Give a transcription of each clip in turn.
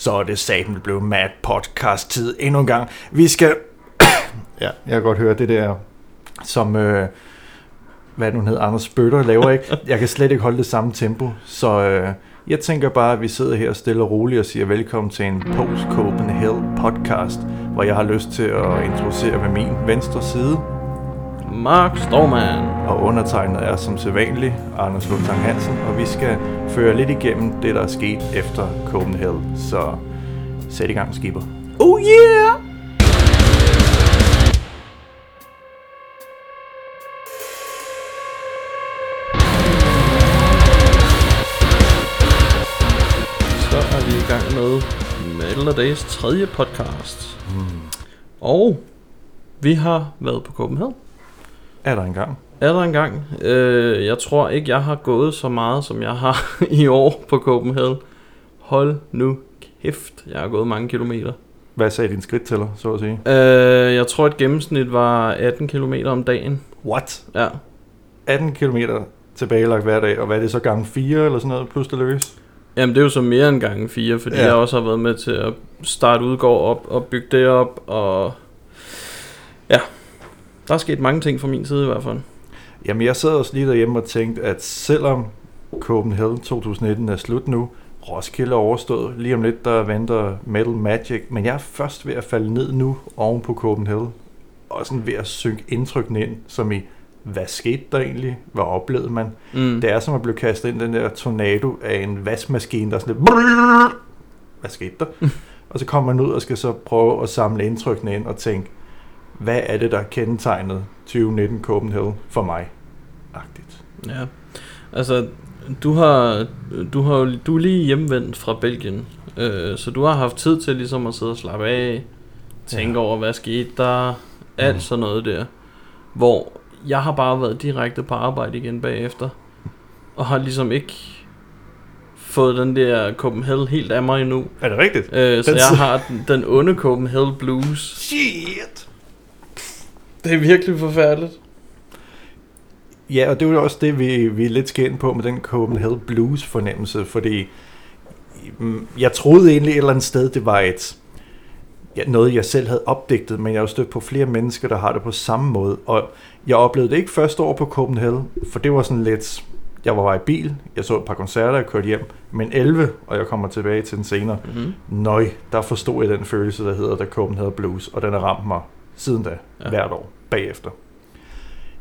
så er det satan blev mad podcast tid endnu en gang. Vi skal... ja, jeg kan godt høre det der, som... Øh, hvad nu hedder, Anders Bøtter laver ikke. Jeg kan slet ikke holde det samme tempo, så øh, jeg tænker bare, at vi sidder her stille og roligt og siger velkommen til en Post Copenhagen podcast, hvor jeg har lyst til at introducere med min venstre side. Mark Storman. Og undertegnet er som sædvanligt Anders Lundtang Hansen, og vi skal føre lidt igennem det, der er sket efter Copenhagen. Så sæt i gang, skipper. Oh yeah! Så er vi i gang med Metal Days tredje podcast. Mm. Og vi har været på Copenhagen. Er der engang? Er der engang? Øh, jeg tror ikke, jeg har gået så meget, som jeg har i år på Copenhagen. Hold nu kæft, jeg har gået mange kilometer. Hvad sagde din skridttæller, så at sige? Øh, jeg tror, et gennemsnit var 18 km om dagen. What? Ja. 18 km tilbagelagt hver dag, og hvad er det så gange 4 eller sådan noget, plus det løs? Jamen, det er jo så mere end gange 4, fordi ja. jeg også har været med til at starte udgård op og bygge det op, og ja, der er sket mange ting fra min side i hvert fald. Jamen, jeg sad også lige derhjemme og tænkte, at selvom Copenhagen 2019 er slut nu, Roskilde er overstået, lige om lidt der venter Metal Magic, men jeg er først ved at falde ned nu oven på Copenhagen, og sådan ved at synke indtrykken ind, som i, hvad skete der egentlig? Hvad oplevede man? Mm. Det er som at blive kastet ind i den der tornado af en vaskemaskine, der er sådan lidt... Hvad skete der? og så kommer man ud og skal så prøve at samle indtrykkene ind og tænke, hvad er det, der er kendetegnet 2019 Copenhagen for mig? Agtigt. Ja, altså, du har, du har du er lige hjemvendt fra Belgien, øh, så du har haft tid til ligesom at sidde og slappe af, tænke Ja. over, hvad skete der, alt Mm. sådan noget der. Hvor jeg har bare været direkte på arbejde igen bagefter, og har ligesom ikke fået den der Copenhagen helt af mig endnu. Er det rigtigt? Øh, så Den jeg har den, den onde Copenhagen Blues. Shit! Det er virkelig forfærdeligt. Ja, og det er jo også det, vi, vi lidt skændt på med den Copenhagen Blues fornemmelse, fordi mm, jeg troede egentlig et eller andet sted, det var et, ja, noget, jeg selv havde opdigtet, men jeg har jo stødt på flere mennesker, der har det på samme måde, og jeg oplevede det ikke første år på Copenhagen, for det var sådan lidt, jeg var bare i bil, jeg så et par koncerter, jeg kørte hjem, men 11, og jeg kommer tilbage til den senere, Mm-hmm. nøj, der forstod jeg den følelse, der hedder The Copenhagen Blues, og den har ramt mig siden da, ja. Hvert år, bagefter.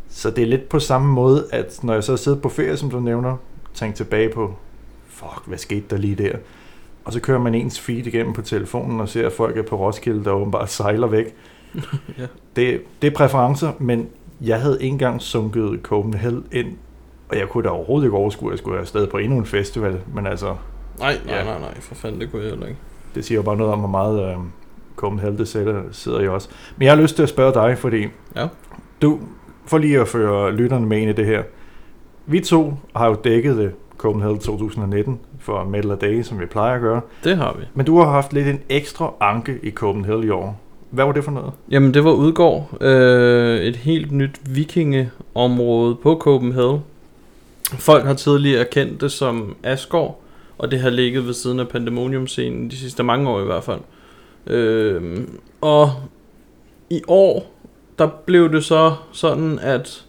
Så det er lidt på samme måde, at når jeg så sidder på ferie, som du nævner, tænker tilbage på, fuck, hvad skete der lige der? Og så kører man ens feed igennem på telefonen og ser, at folk er på Roskilde, der åbenbart sejler væk. ja. Det, det er præferencer, men jeg havde ikke engang sunket Copenhagen ind, og jeg kunne da overhovedet ikke overskue, at jeg skulle afsted på endnu en festival, men altså, Nej, nej, Ja. nej, nej, for fanden, det kunne jeg heller ikke. det siger jo bare noget om, hvor meget øh, Copenhagen sætter, sidder jeg også. Men jeg har lyst til at spørge dig, fordi Ja. du, for lige at føre lytterne med ind i det her. Vi to har jo dækket det Copenhagen 2019 for Metal Day, som vi plejer at gøre. Det har vi. Men du har haft lidt en ekstra anke i Copenhagen i år. Hvad var det for noget? Jamen, det var Udgård. Øh, et helt nyt vikingeområde på Copenhagen. Folk har tidligere kendt det som Asgård, og det har ligget ved siden af Pandemonium-scenen de sidste mange år i hvert fald. Øh, og i år, der blev det så sådan, at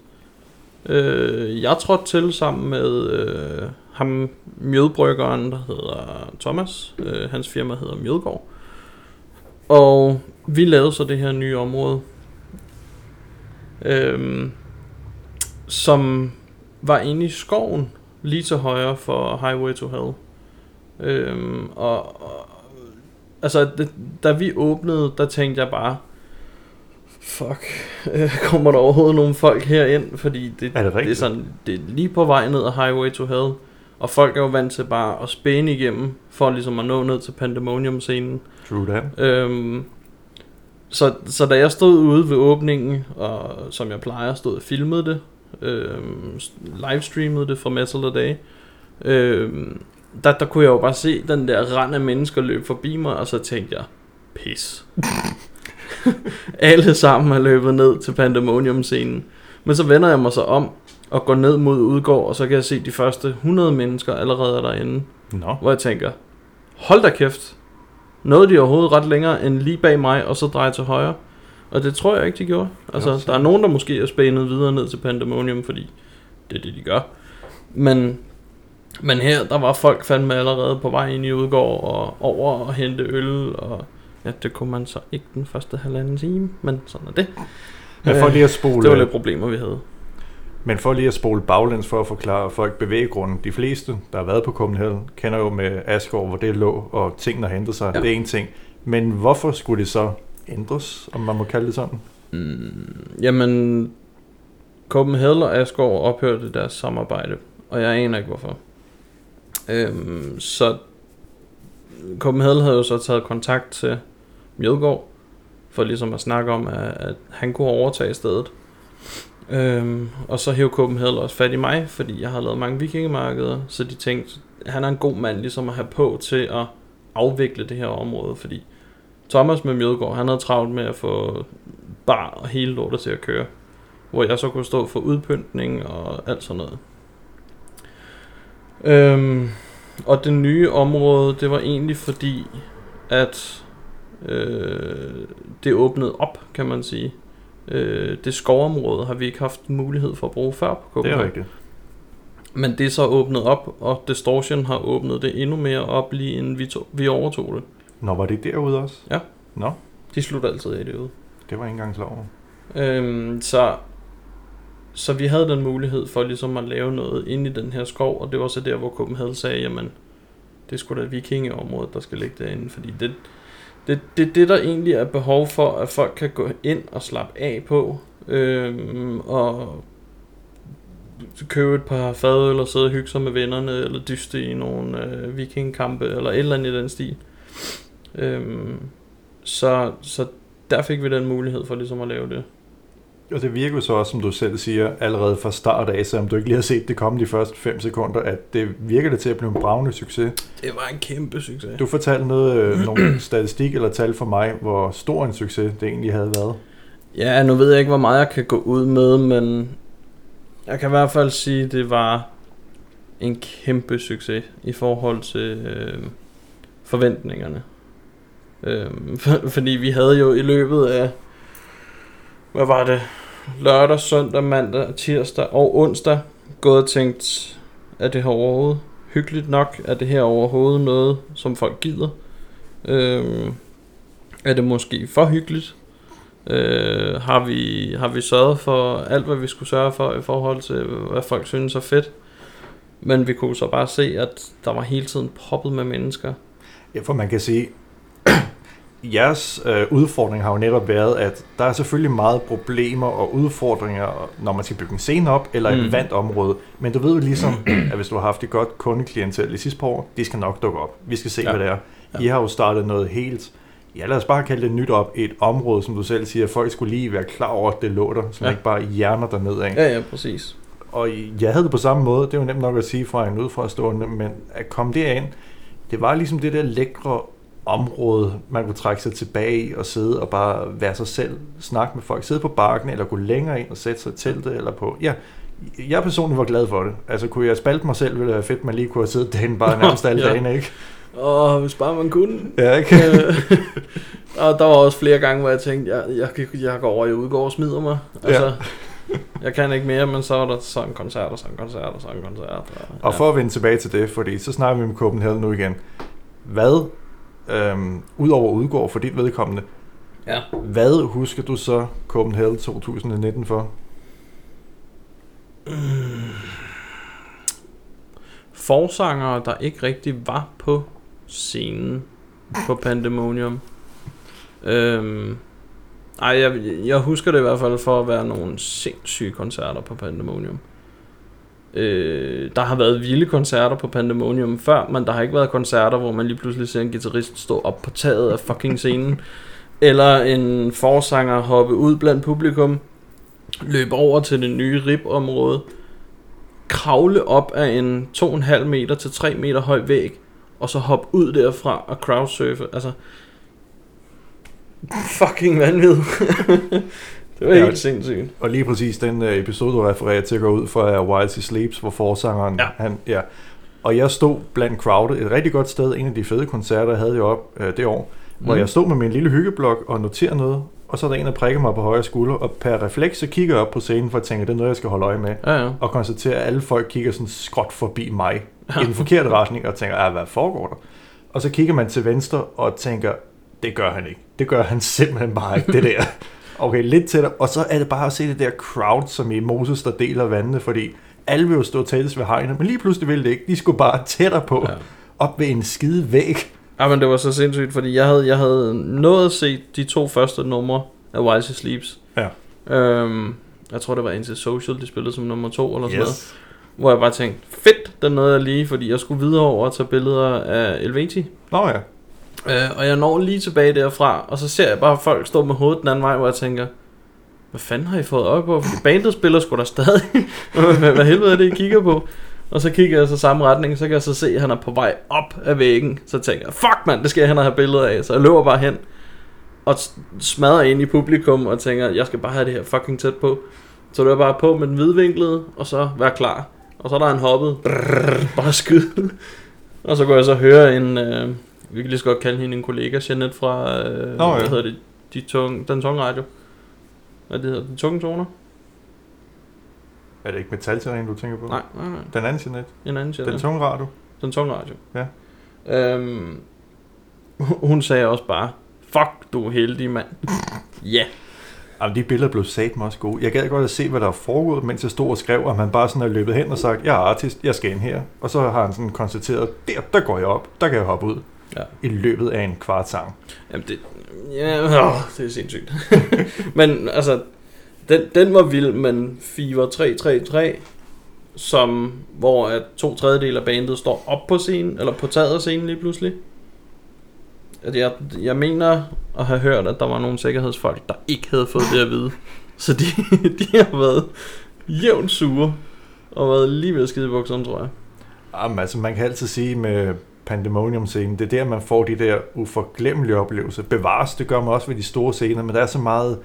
øh, jeg trådte til sammen med øh, ham, mjødbryggeren, der hedder Thomas. Øh, hans firma hedder Mjødgård. Og vi lavede så det her nye område, øh, som var inde i skoven, lige til højre for Highway to Hell. Øhm, og, og altså, da vi åbnede, der tænkte jeg bare, fuck, øh, kommer der overhovedet nogle folk herind? Fordi det, Er det det er sådan, det er lige på vej ned ad Highway to Hell. Og folk er jo vant til bare at spæne igennem, for ligesom at nå ned til Pandemonium-scenen. True that. Øhm, så, så da jeg stod ude ved åbningen, og som jeg plejer, stod og filmede det, øhm, livestreamede det fra Metal Day, øhm, der, der kunne jeg jo bare se den der rand af mennesker løbe forbi mig, og så tænkte jeg, pis. Alle sammen er løbet ned til Pandemonium-scenen. Men så vender jeg mig så om, og går ned mod udgård, og så kan jeg se de første 100 mennesker allerede er derinde. Nå. Hvor jeg tænker, hold da kæft, Nåede de overhovedet ret længere end lige bag mig, og så dreje til højre? Og det tror jeg ikke, de gjorde. Altså, Jo, der er nogen, der måske er spænet videre ned til Pandemonium, fordi det er det, de gør. Men, men her, der var folk fandme allerede på vej ind i Udgård og over og hente øl, og ja, det kunne man så ikke den første halvanden time, men sådan er det. Men for Øh, lige at spole, Det var lidt problemer, vi havde. men for lige at spole baglæns for at forklare folk bevæggrunden. De fleste, der har været på Copenhagen, kender jo med Asgård, hvor det lå, og tingene har hentet sig. Ja. Det er en ting. Men hvorfor skulle det så ændres, om man må kalde det sådan? Mm, jamen, Copenhagen og Asgård ophørte deres samarbejde, og jeg aner ikke hvorfor. Øhm, så Copenhagen havde jo så taget kontakt til Mjødgaard, for ligesom at snakke om, at, at han kunne overtage stedet. Øhm, og så hævde Copenhagen også fat i mig, fordi jeg har lavet mange vikingemarkeder, så de tænkte, han er en god mand ligesom at have på til at afvikle det her område, fordi Thomas med Mjødgaard, han havde travlt med at få bar og hele lortet til at køre. Hvor jeg så kunne stå for udpyntning og alt sådan noget. Øhm, og det nye område, det var egentlig fordi, at øh, det åbnede op, kan man sige. Øh, det skovområde har vi ikke haft mulighed for at bruge før på Det Copenhagen. er rigtigt. Men det er så åbnet op, og Distortion har åbnet det endnu mere op, lige inden vi, tog, vi overtog det. Nå, var det derude også? Ja. Nå, De slutter altid af det ud. det var jeg ikke engang klar over. Øhm, så, så vi havde den mulighed for ligesom at lave noget inde i den her skov, og det var så der, hvor Copenhagen sagde, jamen, det er sgu da vikingeområdet, der skal ligge derinde, fordi det, det, det, det der egentlig er behov for, at folk kan gå ind og slappe af på, øhm, og købe et par fadøl og sidde og hygge sig med vennerne, eller dyste i nogle øh, vikingkampe, eller et eller andet i den stil. Øhm, så, så der fik vi den mulighed for ligesom at lave det. Og det virker så også, som du selv siger, allerede fra start af, selvom du ikke lige har set det komme de første 5 sekunder, at det virker det til at blive en bravende succes. Det var en kæmpe succes. Du fortalte noget, øh, nogle statistik eller tal for mig, hvor stor en succes det egentlig havde været. Ja, nu ved jeg ikke, hvor meget jeg kan gå ud med, men jeg kan i hvert fald sige, at det var en kæmpe succes i forhold til øh, forventningerne. Øh, for, fordi vi havde jo i løbet af, hvad var det, lørdag, søndag, mandag, tirsdag og onsdag, gået og tænkt, er det her overhovedet hyggeligt nok? Er det her overhovedet noget, som folk gider? Øh, er det måske for hyggeligt? Øh, har, vi, har vi sørget for alt, hvad vi skulle sørge for i forhold til, hvad folk synes er fedt? Men vi kunne så bare se, at der var hele tiden proppet med mennesker. Ja, for man kan sige, jeres øh, udfordring har jo netop været, at der er selvfølgelig meget problemer og udfordringer, når man skal bygge en scene op, eller et Mm. vandt område. Men du ved jo ligesom, at hvis du har haft et godt kundeklientel i sidste par år, de skal nok dukke op. Vi skal se, Ja. hvad det er. Ja. I har jo startet noget helt, ja lad os bare kalde det nyt op, et område, som du selv siger, folk skulle lige være klar over, at det lå der, så Ja. ikke bare hjerner derned af. Ja, ja, præcis. Og jeg havde det på samme måde, det er jo nemt nok at sige fra en udefrastående, men at komme derind, det var ligesom det der lækre område, man kunne trække sig tilbage i og sidde og bare være sig selv, snakke med folk, sidde på bakken, eller gå længere ind og sætte sig i teltet, eller på, ja, jeg personligt var glad for det. Altså kunne jeg spalte mig selv, ville det være fedt, man lige kunne have siddet derinde bare nærmest alle Ja. ja. dagene, ikke? Åh, hvis bare man kunne. Ja, ikke? Øh, og der var også flere gange, hvor jeg tænkte, jeg, jeg, jeg går over i udgår og smider mig. Altså, jeg kan ikke mere, men så er der sådan en koncert, og sådan en koncert, og sådan en koncert. Og, Og for at vende tilbage til det, fordi så snakker vi med Copenhagen nu igen. Hvad, øhm, udover udgår for dit vedkommende, Ja. hvad husker du så Copenhagen 2019 for? Forsangere, der ikke rigtig var på scenen på Pandemonium. Øhm, ej, jeg, jeg husker det i hvert fald for at være nogle sindssyge koncerter på Pandemonium. Øh, der har været vilde koncerter på Pandemonium før, men der har ikke været koncerter, hvor man lige pludselig ser en guitarist stå op på taget af fucking scenen. Eller en forsanger hoppe ud blandt publikum, løbe over til det nye ribområde, kravle op af en 2,5 meter til 3 meter høj væg, og så hoppe ud derfra og crowdsurfe. Altså, fucking vanvid. det var Ja. helt sindssygt. Og lige præcis den øh, episode, du refererer til, går ud fra er Wild He Sleeps, hvor forsangeren, Ja. han, ja, Og jeg stod blandt crowdet et rigtig godt sted, en af de fede koncerter, jeg havde jo op øh, det år, mm. hvor jeg stod med min lille hyggeblok og noterede noget, og så er der en, der prikker mig på højre skulder, og per refleks, så kigger jeg op på scenen for at tænke, det er noget, jeg skal holde øje med. Ja, ja. Og konstaterer, at alle folk kigger sådan skråt forbi mig i den forkerte retning, og tænker, ah, hvad foregår der? Og så kigger man til venstre og tænker, det gør han ikke. Det gør han simpelthen bare ikke, det der. Okay, lidt tættere. Og så er det bare at se det der crowd, som i Moses, der deler vandene, fordi alle vil jo stå tættest ved hegnet, men lige pludselig ville det ikke. De skulle bare tættere på, Ja. op ved en skide væg. Ja, men det var så sindssygt, fordi jeg havde, jeg havde nået at se de to første numre af Wise Sleeps. Ja. Øhm, jeg tror, det var Into Social, de spillede som nummer to eller sådan noget. Hvor jeg bare tænkte, fedt, den nåede jeg lige, fordi jeg skulle videre over og tage billeder af Elveti. Nå ja. Øh, og jeg når lige tilbage derfra, og så ser jeg bare folk stå med hovedet den anden vej, hvor jeg tænker, hvad fanden har I fået øje på? Fordi bandet spiller sgu da stadig. hvad, hvad helvede er det, I kigger på? Og så kigger jeg så samme retning, så kan jeg så se, at han er på vej op af væggen. Så tænker jeg, fuck mand, det skal jeg hen og have billeder af. Så jeg løber bare hen og smadrer ind i publikum og tænker, jeg skal bare have det her fucking tæt på. Så løber jeg bare på med den hvidvinklede, og så være klar. Og så er der en hoppet, brrr, bare skyd. og så går jeg så høre en, øh, vi kan lige så godt kalde hende en kollega, Jeanette fra, øh, Nå, ja. hvad hedder det, de tung, den tunge radio. Hvad det hedder, de tunge toner? Er det ikke metalterræn, du tænker på? Nej, nej, nej, Den anden Jeanette. en anden Jeanette. Den tunge radio. Den tunge radio. Ja. Øhm, hun sagde også bare, fuck, du er heldig, mand. Ja. Jamen, de billeder blev sat mig også gode. Jeg gad godt at se, hvad der er foregået, mens jeg stod og skrev, og man bare sådan er løbet hen og sagt, jeg er artist, jeg skal ind her. Og så har han sådan konstateret, der, der går jeg op, der kan jeg hoppe ud. Ja. I løbet af en kvart sang. Jamen det, ja, åh, det er sindssygt. men altså, den, den var vild, men Fever 333, som, hvor at to tredjedel af bandet står op på scenen, eller på taget af scenen lige pludselig. At jeg, jeg mener at have hørt, at der var nogle sikkerhedsfolk, der ikke havde fået det at vide. Så de, de har været jævnt sure, og været lige ved at skide i bukserne, tror jeg. Jamen, altså, man kan altid sige med Pandemonium-scenen, det er der, man får de der uforglemmelige oplevelser. Bevares, det gør man også ved de store scener, men der er så meget...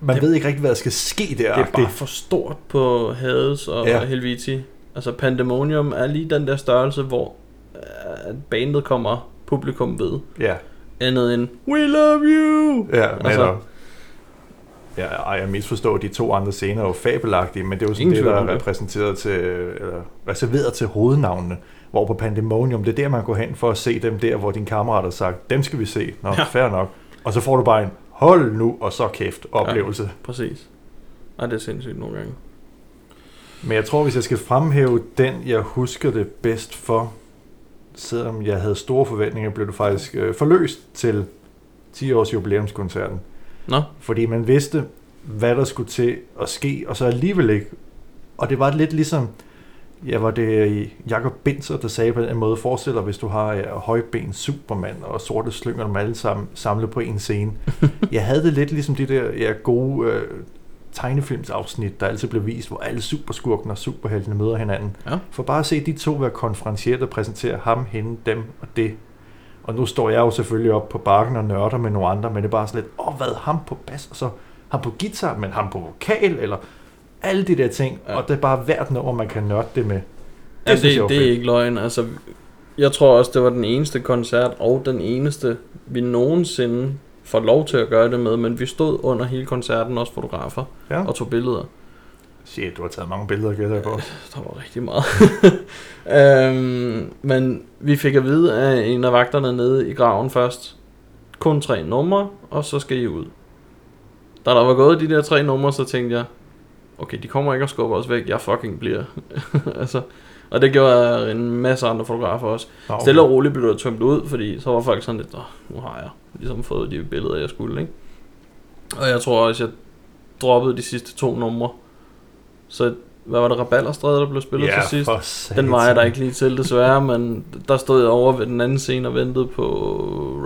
Man Det- ved ikke rigtig, hvad der skal ske der. Det er bare for stort på Hades og ja. Helveti. Altså Pandemonium er lige den der størrelse, hvor øh, at bandet kommer publikum ved. Ja, Andet end, we love you! ja, Altså- altså, Ja, ej, jeg misforstår, de to andre scener er jo fabelagtige, men det er jo sådan Ingen det, der er repræsenteret til, eller reserveret til hovednavnene. Hvor på Pandemonium, det er der, man går hen for at se dem der, hvor din kammerat har sagt, dem skal vi se. Nå, Ja. fair nok. Og så får du bare en, hold nu, og så kæft, oplevelse. Ja. Præcis. Ej, det er sindssygt nogle gange. Men jeg tror, hvis jeg skal fremhæve den, jeg husker det bedst for, selvom jeg havde store forventninger, blev det faktisk øh, forløst til 10 års jubilæumskoncerten. Nå, Fordi man vidste, hvad der skulle til at ske, og så alligevel ikke. Og det var lidt ligesom, ja, var det Jakob Binzer, der sagde på den måde, forestil dig, hvis du har ja, højben Superman og sorte slynger dem alle sammen samlet på en scene. jeg havde det lidt ligesom de der ja, gode øh, tegnefilmsafsnit, der altid blev vist, hvor alle superskurken og superheltene møder hinanden. Ja. For bare at se de to være konferencieret og præsentere ham, hende, dem og det. Og nu står jeg jo selvfølgelig op på bakken og nørder med nogle andre, men det er bare sådan lidt, åh, hvad, ham på bas, og så ham på guitar, men ham på vokal, eller alle de der ting. Ja. Ja. Og det er bare hvert nummer, man kan nørde det med. Det, det, jeg var det, det er ikke løgn. Altså, jeg tror også, det var den eneste koncert, og den eneste, vi nogensinde får lov til at gøre det med, men vi stod under hele koncerten, også fotografer, Ja. og tog billeder. Shit, du har taget mange billeder, gætter jeg på. Der var rigtig meget. øhm, men vi fik at vide af en af vagterne nede i graven først. Kun tre numre, og så skal I ud. Da der var gået de der tre numre, så tænkte jeg, okay, de kommer ikke og skubber os væk, jeg fucking bliver. altså, og det gjorde en masse andre fotografer også. Nå, okay. Stille og roligt blev der tømt ud, fordi så var folk sådan lidt, Åh, nu har jeg ligesom fået de billeder, jeg skulle, ikke? Og jeg tror også, jeg droppede de sidste to numre. Så hvad var det, Rabalderstræde, der blev spillet ja, til sidst? Den var jeg der ikke lige til, desværre, men der stod jeg over ved den anden scene og ventede på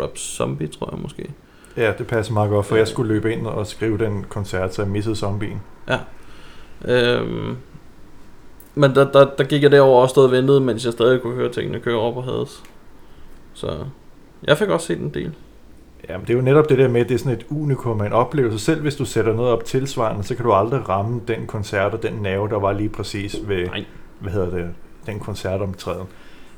Rob Zombie, tror jeg måske. Ja, det passer meget godt, for jeg skulle løbe ind og skrive den koncert, så jeg missede zombien. Øhm, men der, der, der gik jeg derover og stod og ventede, mens jeg stadig kunne høre tingene køre op og hades. Så jeg fik også set en del. Ja, men det er jo netop det der med, at det er sådan et unikum af en oplevelse. Selv hvis du sætter noget op tilsvarende, så kan du aldrig ramme den koncert og den nerve, der var lige præcis ved, Nej. hvad hedder det, den koncertomtræden.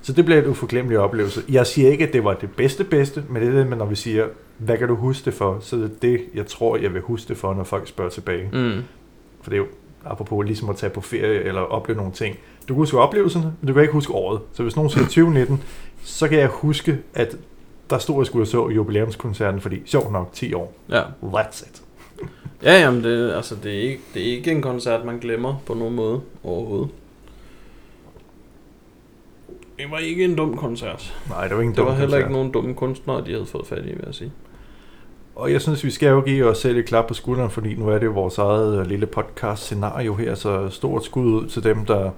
Så det blev en uforglemmelig oplevelse. Jeg siger ikke, at det var det bedste bedste, men det er det, med, når vi siger, hvad kan du huske det for? Så det er det, jeg tror, jeg vil huske det for, når folk spørger tilbage. Mm. For det er jo, apropos ligesom at tage på ferie eller opleve nogle ting. Du kan huske oplevelserne, men du kan ikke huske året. Så hvis nogen siger 2019, så kan jeg huske, at der stod, jeg skulle så jubilæumskoncerten, fordi sjovt nok 10 år. Ja. That's it. Ja, jamen, det, altså, det, er ikke, det er ikke en koncert, man glemmer på nogen måde overhovedet. Det var ikke en dum koncert. Nej, det var ikke en Det dum var heller koncert. ikke nogen dumme kunstnere, de havde fået fat i, vil jeg sige. Og jeg synes, vi skal jo give os selv et klap på skulderen, fordi nu er det jo vores eget øh, lille podcast-scenario her, så stort skud ud til dem, der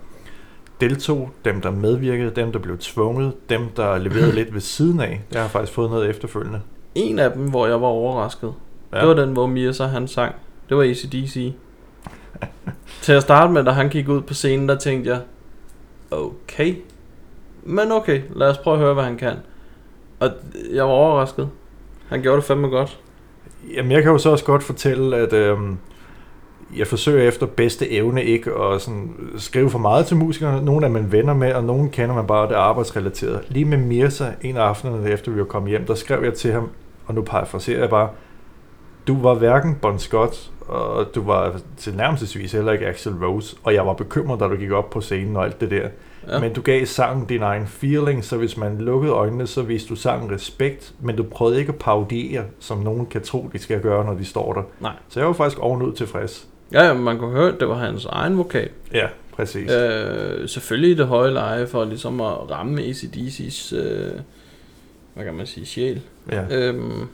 deltog, dem, der medvirkede, dem, der blev tvunget, dem, der leverede lidt ved siden af. Jeg har faktisk fået noget efterfølgende. En af dem, hvor jeg var overrasket, ja. det var den, hvor Mirza han sang. Det var ACDC. Til at starte med, da han gik ud på scenen, der tænkte jeg, okay, men okay, lad os prøve at høre, hvad han kan. Og jeg var overrasket. Han gjorde det fandme godt. Jamen, jeg kan jo så også godt fortælle, at øh, jeg forsøger efter bedste evne ikke at sådan, skrive for meget til musikerne. Nogle er man venner med, og nogle kender man bare, det er arbejdsrelateret. Lige med Mirsa, en af aftenerne efter vi var kommet hjem, der skrev jeg til ham, og nu parafraserer jeg bare, du var hverken Bon Scott, og du var til nærmelsesvis heller ikke Axel Rose, og jeg var bekymret, da du gik op på scenen og alt det der. Ja. Men du gav sangen din egen feeling, så hvis man lukkede øjnene, så viste du sangen respekt, men du prøvede ikke at parodiere, som nogen kan tro, de skal gøre, når de står der. Nej. Så jeg var faktisk ovenud tilfreds. Ja, ja, man kunne høre, at det var hans egen vokal. Ja, præcis. Øh, selvfølgelig i det høje leje, for ligesom at ramme ACDC's, øh, hvad kan man sige, sjæl. Ja, Øhm,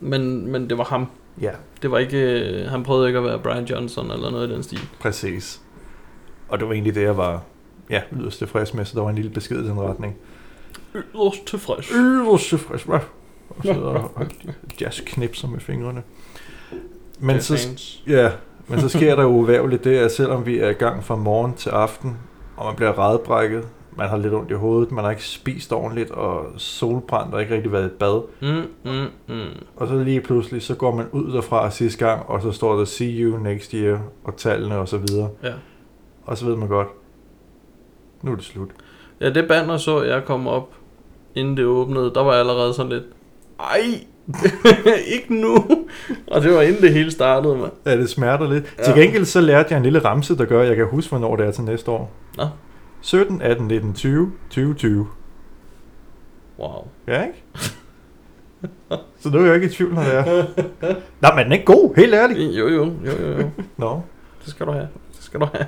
men, men det var ham. ja Det var ikke, øh, han prøvede ikke at være Brian Johnson eller noget i den stil. præcis. Og det var egentlig det, jeg var ja, yderst tilfreds med, så der var en lille besked i den retning. Yderst tilfreds. Yderst tilfreds, hva'? Og så og jazzknipser med fingrene. Men så, Fans. Ja, men så sker der jo uværligt det, at selvom vi er i gang fra morgen til aften, og man bliver redbrækket, man har lidt ondt i hovedet, man har ikke spist ordentligt, og solbrændt og ikke rigtig været i bad. Mm, mm, mm. Og så lige pludselig, så går man ud derfra sidste gang, og så står der see you next year, og tallene og så videre. Ja. Og så ved man godt, nu er det slut. ja, det banner så jeg kom op, inden det åbnede. Der var jeg allerede sådan lidt, ej, ikke nu. Og det var inden det hele startede, mand. Ja, det smerter lidt. Ja. Til gengæld så lærte jeg en lille ramse, der gør, at jeg kan huske, hvornår det er til næste år. Nå. 17, 18, 19, 20, 20, 20. Wow. Ja, ikke? så nu er jeg ikke i tvivl, når det er. Nå, men den er ikke god, helt ærligt. Jo, jo, jo, jo, jo. Nå. Det skal du have. Det skal du have.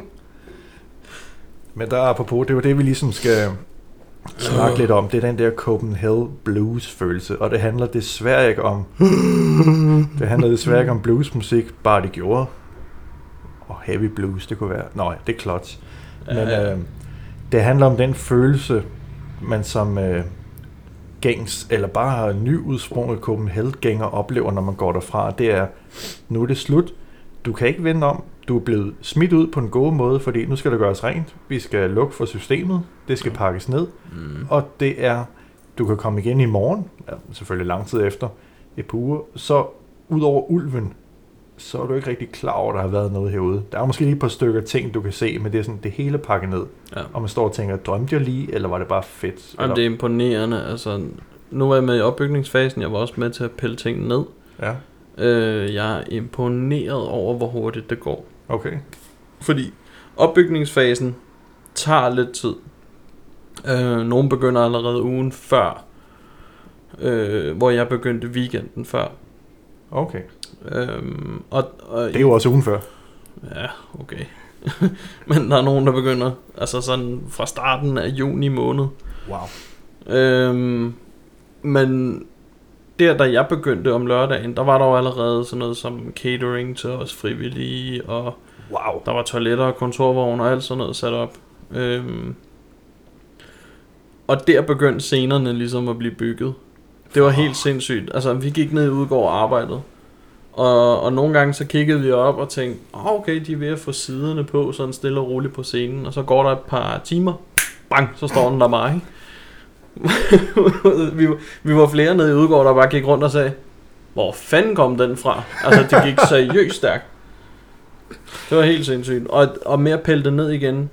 Men der apropos, det er jo det, vi ligesom skal snakke lidt om. Det er den der Copenhagen Blues følelse. Og det handler desværre ikke om... det handler desværre ikke om bluesmusik, bare det gjorde. Og heavy blues, det kunne være... Nej, det er clutch. Men Ja, øh, det handler om den følelse, man som øh, gængs, eller bare nyudsprunget Copenhagen-gænger oplever, når man går derfra. Det er, nu er det slut. Du kan ikke vende om. Du er blevet smidt ud på en god måde, fordi nu skal der gøres rent. Vi skal lukke for systemet. Det skal pakkes ned. Mm. Og det er, du kan komme igen i morgen, ja, selvfølgelig lang tid efter, et par uger, så ud over ulven, så er du ikke rigtig klar over, at der har været noget herude. Der er måske lige et par stykker ting, du kan se, men det er sådan, det hele pakket ned. Ja. Og man står og tænker, drømte jeg lige, eller var det bare fedt? Jamen, det er imponerende. Altså, nu var jeg med i opbygningsfasen. Jeg var også med til at pille ting ned. Ja, Øh, jeg er imponeret over, hvor hurtigt det går. Okay. Fordi opbygningsfasen tager lidt tid. Øh, nogle begynder allerede ugen før, øh, hvor jeg begyndte weekenden før. Okay. Øhm, og, og Det er jo også ugen før. Ja, okay. Men der er nogen, der begynder altså sådan fra starten af juni måned. Wow. Øhm, men der, da jeg begyndte om lørdagen, der var der jo allerede sådan noget som catering til os frivillige, og Wow. der var toiletter og kontorvogne og alt sådan noget sat op. Øhm, og der begyndte scenerne ligesom at blive bygget. Det var helt sindssygt. Altså, vi gik ned i Udgård og arbejdede. Og, og nogle gange så kiggede vi op og tænkte, oh, okay, de er ved at få siderne på, sådan stille og roligt på scenen. Og så går der et par timer, bang, så står den der mig. vi, var- vi var flere nede i Udgård, der bare gik rundt og sagde, hvor fanden kom den fra? Altså, det gik seriøst stærkt. Det var helt sindssygt. Og, og med at pille det ned igen,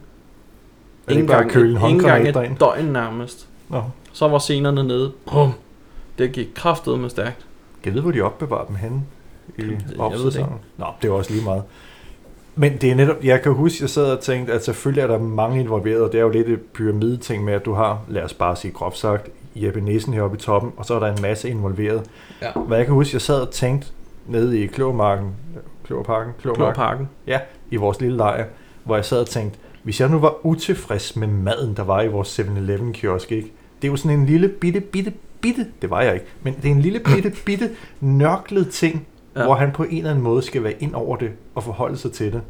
bare at køle en håndgranat derind? et døgn nærmest. Nå. Så var scenerne nede. Brum. Det gik kraftet med stærkt. Kan jeg vide, hvor de opbevarer dem henne? I Jeg ved det opsæsonen? Nå, det er også lige meget. Men det er netop, jeg kan huske, jeg sad og tænkte, at selvfølgelig er der mange involveret, og det er jo lidt et pyramideting med, at du har, lad os bare sige groft sagt, Jeppe Nissen heroppe i toppen, og så er der en masse involveret. Ja. Men jeg kan huske, jeg sad og tænkte nede i Kløvermarken, Kløverparken, Kløvermarken, Klorparken. i vores lille lejr, hvor jeg sad og tænkte, hvis jeg nu var utilfreds med maden, der var i vores 7-Eleven kiosk, ikke? Det er jo sådan en lille bitte, bitte, bitte, det var jeg ikke, men det er en lille bitte, bitte nørklet ting, Ja. hvor han på en eller anden måde skal være ind over det og forholde sig til det.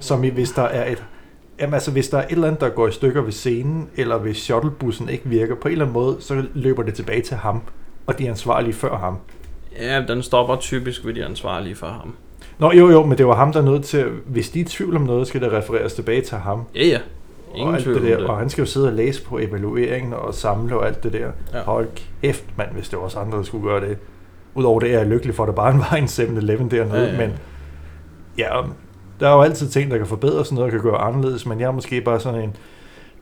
Som i, hvis der er et Jamen altså, hvis der er et eller andet, der går i stykker ved scenen, eller hvis shuttlebussen ikke virker, på en eller anden måde, så løber det tilbage til ham, og de er ansvarlige før ham. Ja, den stopper typisk ved de ansvarlige for ham. Nå jo jo, men det var ham, der er nødt til, hvis de er i tvivl om noget, skal det refereres tilbage til ham. Ja, ja. Ingen og tvivl det der, det. Og han skal jo sidde og læse på evalueringen og samle og alt det der. Ja. Hold kæft, mand, hvis det var også andre, der skulle gøre det. Udover det er jeg lykkelig for, at der bare var en 7-Eleven dernede, Ja, ja, men ja, der er jo altid ting, der kan forbedres, noget, der kan gøre anderledes, men jeg er måske bare sådan en,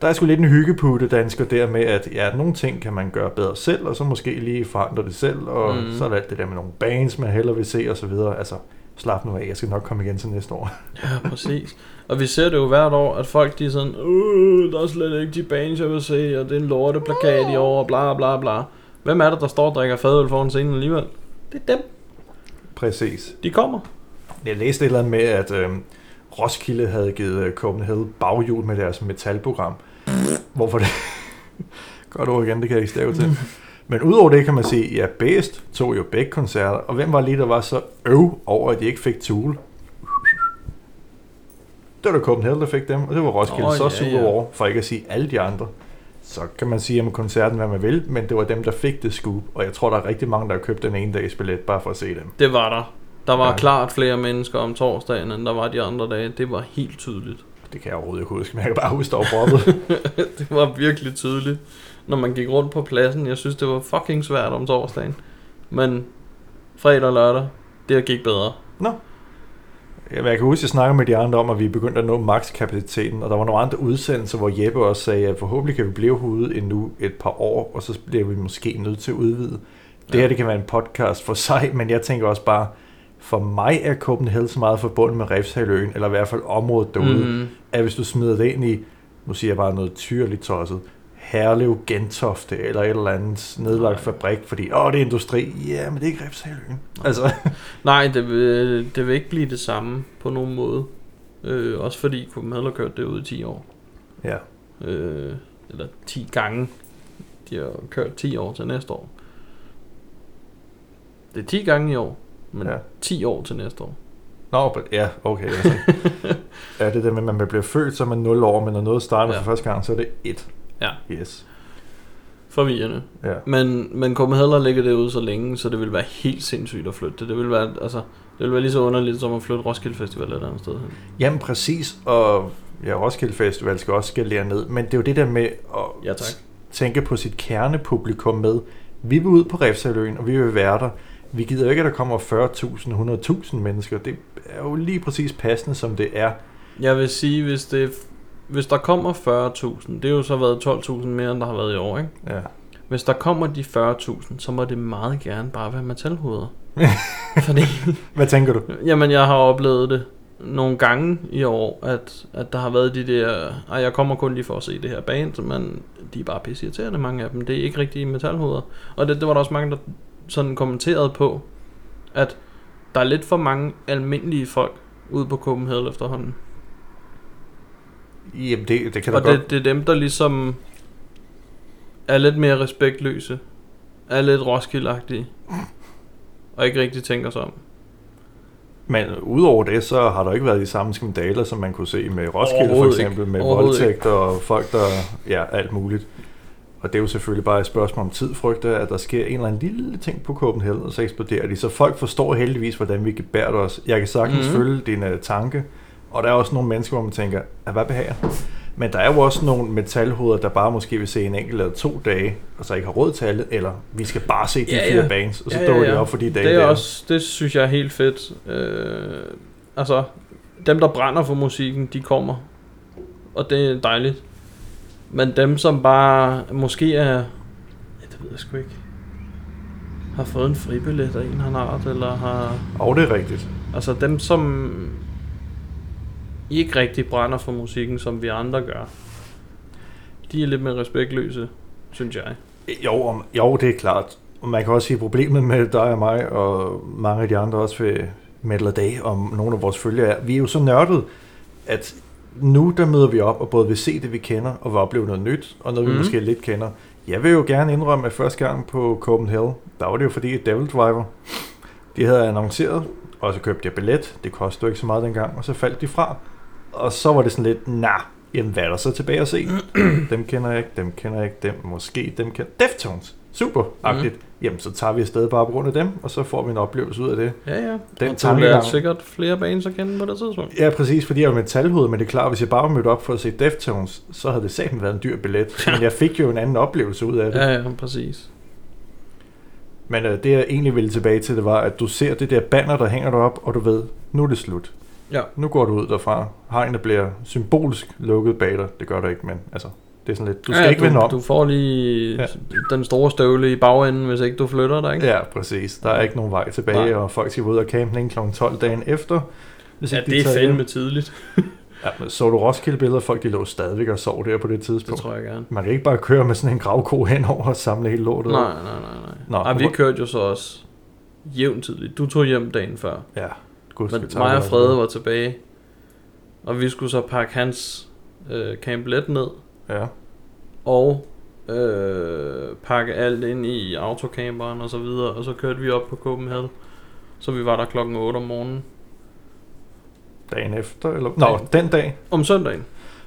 der er sgu lidt en hyggeputte dansker der med, at ja, nogle ting kan man gøre bedre selv, og så måske lige forandre det selv, og mm. så er der alt det der med nogle bands, man hellere vil se, og så videre. Altså, slap nu af, jeg skal nok komme igen til næste år. Ja, præcis. Og vi ser det jo hvert år, at folk de er sådan, øh, der er slet ikke de bands, jeg vil se, og det er en lorteplakat i år, og bla bla bla. Hvem er det, der står og drikker fadøl foran scenen alligevel? Det er dem. Præcis. De kommer. Jeg læste et eller andet med, at øh, Roskilde havde givet øh, Copenhagen baghjul med deres metalprogram. Hvorfor det? Godt ord igen, det kan jeg ikke stave til. Men udover det kan man sige, ja, Bæst tog jo begge koncerter, og hvem var lige, der var så øv over, at de ikke fik Tool? Det var da Copenhagen, der fik dem, og det var Roskilde oh, så ja, super ja. over, for ikke at sige alle de andre. Så kan man sige om koncerten, hvad man vil, men det var dem, der fik det scoop, og jeg tror, der er rigtig mange, der har købt den ene dags billet, bare for at se dem. Det var der. Der var Ja. klart flere mennesker om torsdagen, end der var de andre dage. Det var helt tydeligt. Det kan jeg overhovedet ikke huske, men jeg kan bare huske, der var det var virkelig tydeligt, når man gik rundt på pladsen. Jeg synes, det var fucking svært om torsdagen. Men fredag og lørdag, det gik bedre. Jamen, jeg kan huske, at jeg snakkede med de andre om, at vi begyndte at nå makskapaciteten, og der var nogle andre udsendelser, hvor Jeppe også sagde, at forhåbentlig kan vi blive herude endnu et par år, og så bliver vi måske nødt til at udvide. Det her, det kan være en podcast for sig, men jeg tænker også bare, for mig er Copenhagen så meget forbundet med Refshaløen, eller i hvert fald området derude. Mm. at hvis du smider det ind i, nu siger jeg bare noget tyrligt tosset, Herlev, Gentofte eller et eller andet nedlagt fabrik, fordi åh, det er industri. Ja, men det er ikke Refshaløen. Altså, Nej, det vil, det vil ikke blive det samme på nogen måde. Øh, også fordi Copenhagen har kørt det ud i 10 år. ja. Øh, eller 10 gange. De har kørt 10 år til næste år. Det er 10 gange i år, men Ja. ja. 10 år til næste år. Nå, but, ja, okay. Altså. ja, det der med, at man bliver født, så er man 0 år, men når noget starter Ja. for første gang, så er det 1. Ja. Yes. Forvirrende. Ja. Men, men Copenhagen har ligget derude så længe, så det vil være helt sindssygt at flytte det. Det vil være, altså, det vil være lige så underligt som at flytte Roskilde Festival et andet sted. Jamen præcis, og ja, Roskilde Festival skal også skalere ned, men det er jo det der med at Ja, tak. tænke på sit kernepublikum med. Vi vil ud på Refsaløen, og vi vil være der. Vi gider ikke, at der kommer 40.000, 100.000 mennesker. Det er jo lige præcis passende, som det er. Jeg vil sige, hvis, det, hvis der kommer 40.000, det har jo så været 12.000 mere, end der har været i år, ikke? Ja. Hvis der kommer de 40.000, så må det meget gerne bare være metalhoveder. Fordi, Hvad tænker du? jamen jeg har oplevet det nogle gange i år, at, at der har været de der, ej jeg kommer kun lige for at se det her band, men de er bare pisse irriterende, mange af dem. Det er ikke rigtige metalhoveder. Og det, det var der også mange, der sådan kommenterede på, at der er lidt for mange almindelige folk ude på Copenhagen efterhånden. Jamen, det, det kan da Og godt... det, det er dem, der ligesom er lidt mere respektløse, er lidt roskilde og ikke rigtig tænker sig om. Men udover det, så har der ikke været de samme skandaler, som man kunne se med Roskilde for eksempel, med Overhovedet voldtægter og folk, der... Ja, alt muligt. Og det er jo selvfølgelig bare et spørgsmål om tid, frygter at der sker en eller anden lille ting på Copenhagen, og så eksploderer de. Så folk forstår heldigvis, hvordan vi kan bære os. Jeg kan sagtens mm-hmm. følge din uh, tanke, og der er også nogle mennesker, hvor man tænker, at hvad behager? Men der er jo også nogle metalhoveder, der bare måske vil se en enkelt eller to dage, og så ikke har råd til alle, eller vi skal bare se de Ja, fire ja. bands, og så Ja, ja, ja, ja, de ja. op for de dage Det er der. også, det synes jeg er helt fedt. Øh, altså, dem der brænder for musikken, de kommer. Og det er dejligt. Men dem, som bare måske er... Ja, det ved jeg sgu ikke. Har fået en fribillet af en han art, eller har... Og det er rigtigt. Altså dem, som ikke rigtig brænder for musikken, som vi andre gør. De er lidt mere respektløse, synes jeg. Jo, om, jo, det er klart. Og man kan også sige, problemet med dig og mig, og mange af de andre også ved Metal Day, om nogle af vores følgere er, vi er jo så nørdet, at nu der møder vi op og både vil se det, vi kender, og vil opleve noget nyt, og noget, vi Mhm. måske lidt kender. Jeg vil jo gerne indrømme, at første gang på Copenhagen, der var det jo fordi Devil Driver, de havde annonceret, og så købte jeg billet, det kostede jo ikke så meget dengang, og så faldt de fra. Og så var det sådan lidt, nah, jamen hvad er der så tilbage at se? dem kender jeg ikke, dem kender jeg ikke, dem måske, dem kender... Deftones, super, agtigt. Jamen så tager vi afsted bare på grund af dem, og så får vi en oplevelse ud af det. Ja, ja. Den og tankegang- lærer sikkert flere bands at kende på det tidspunkt. Ja, præcis, fordi jeg er metalhoved, men det er klart, hvis jeg bare var mødt op for at se Deftones, så havde det sammen været en dyr billet. Men jeg fik jo en anden oplevelse ud af det. Ja, ja, præcis. Men øh, det jeg egentlig ville tilbage til, det var, at du ser det der banner, der hænger derop, og du ved, nu er det slut. Ja. Nu går du ud derfra. Hegnet bliver symbolisk lukket bag dig. Det gør det ikke, men altså, det er sådan lidt, du skal ja, ikke du, vende om. Du får lige Ja. den store støvle i bagenden, hvis ikke du flytter dig, ikke? Ja, præcis. Der er ikke nogen vej tilbage, Nej. og folk skal ud og campe den kl. 12 dagen efter. Hvis Ja, ikke de det er tager hjem. fandme tidligt. Ja, men så du Roskilde-billeder, folk de lå stadigvæk og sov der på det Det tidspunkt. tror jeg gerne. Man kan ikke bare køre med sådan en gravko henover og samle hele lortet. Nej, nej, nej, nej. Nå, Ej, vi kørte jo så også jævnt tidligt. Du tog hjem dagen før. Ja, gud Men mig og Frede var tilbage. Og vi skulle så pakke hans øh, camplet ned. Ja, Og øh, pakke alt ind i autocamperen og så videre. Og så kørte vi op på Copenhagen. Så vi var der klokken 8 om morgenen. dagen efter, eller? Nå, den dag. Om søndagen.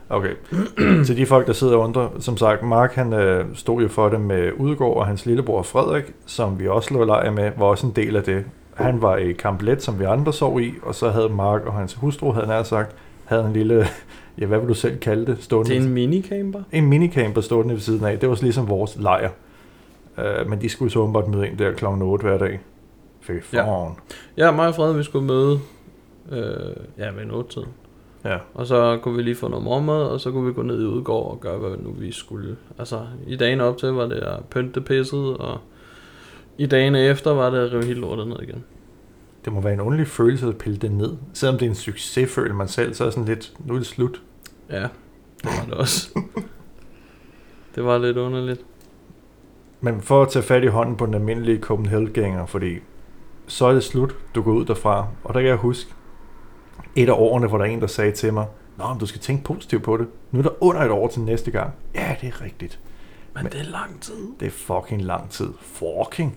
Okay. Til de folk, der sidder og undrer, som sagt, Mark han øh, stod jo for det med Udgaard og hans lillebror Frederik, som vi også lå i lejr med, var også en del af det. Han var i kamplet, som vi andre sov i, og så havde Mark og hans hustru, havde nær sagt, havde en lille, ja, hvad vil du selv kalde det, stående Det er en minicamper. en minicamper stående ved siden af. Det var så ligesom vores lejr. Uh, men de skulle så åbenbart møde ind der kl. 8 hver dag. Fy Ja. Ja, mig og Frede, vi skulle møde øh, ja, ved en 8 tiden. Ja. Og så kunne vi lige få noget mormad, og så kunne vi gå ned i udgård og gøre, hvad nu vi skulle. Altså, i dagen op til var det at pynte pisset, og i dagene efter var det at rive hele lortet ned igen. Det må være en underlig følelse at pille det ned. Selvom det er en succes, føler man selv, så er sådan lidt, nu er det slut. Ja, det var det også. det var lidt underligt. Men for at tage fat i hånden på den almindelige Copenhagen-gænger, fordi så er det slut, du går ud derfra. Og der kan jeg huske, et af årene, hvor der er en, der sagde til mig, Nå, men du skal tænke positivt på det. Nu er der under et år til næste gang. Ja, det er rigtigt. Men, Men- det er lang tid. Det er fucking lang tid. Fucking.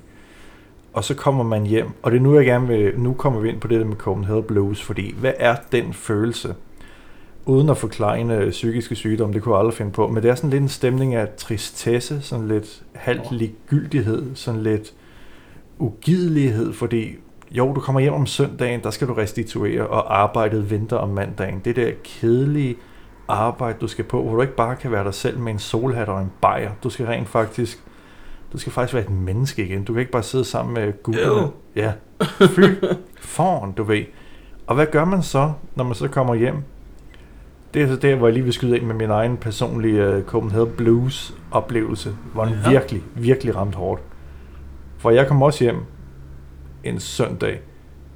Og så kommer man hjem, og det er nu, jeg gerne vil, nu kommer vi ind på det der med Copenhagen Blues, fordi hvad er den følelse? Uden at forklare psykiske sygdomme, det kunne jeg aldrig finde på, men det er sådan lidt en stemning af tristesse, sådan lidt halvt ligegyldighed, sådan lidt ugidelighed, fordi jo, du kommer hjem om søndagen, der skal du restituere, og arbejdet venter om mandagen. Det der kedelige arbejde, du skal på, hvor du ikke bare kan være dig selv med en solhat og en bajer. Du skal rent faktisk, du skal faktisk være et menneske igen. Du kan ikke bare sidde sammen med gutterne. Ew. Ja, fy foran, du ved. Og hvad gør man så, når man så kommer hjem? Det er så der, hvor jeg lige vil skyde ind med min egen personlige uh, Copenhagen Blues oplevelse, hvor den Ja. virkelig, virkelig ramt hårdt. For jeg kom også hjem en søndag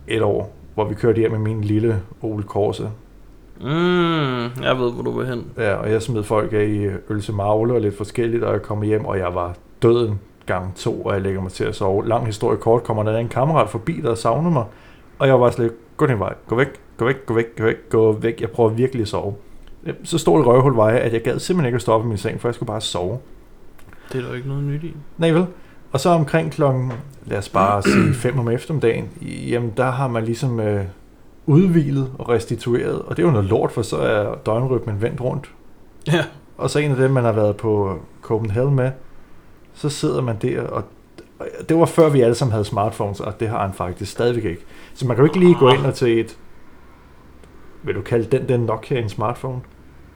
et år, hvor vi kørte hjem med min lille Opel Corsa. Mm, jeg ved, hvor du vil hen. Ja, og jeg smed folk af i Ølse Magle og lidt forskelligt, og jeg kom hjem, og jeg var døden gang to, og jeg lægger mig til at sove. Lang historie kort, kommer der en kammerat forbi, der savnede mig, og jeg var slet gå din vej, gå væk, gå væk, gå væk, gå væk, gå væk, jeg prøver virkelig at sove. Så stod det røvhul var jeg, at jeg gad simpelthen ikke at stå op i min seng, for jeg skulle bare sove. Det er der jo ikke noget nyt i. Nej vel? Og så omkring klokken, lad os bare sige 5 om eftermiddagen, jamen der har man ligesom øh, udvilet og restitueret, og det er jo noget lort, for så er døgnrytmen vendt rundt. Ja. Og så en af dem, man har været på Copenhagen med, så sidder man der, og det var før vi alle sammen havde smartphones, og det har han faktisk stadigvæk ikke. Så man kan jo ikke lige gå ind og til et, vil du kalde den den Nokia en smartphone?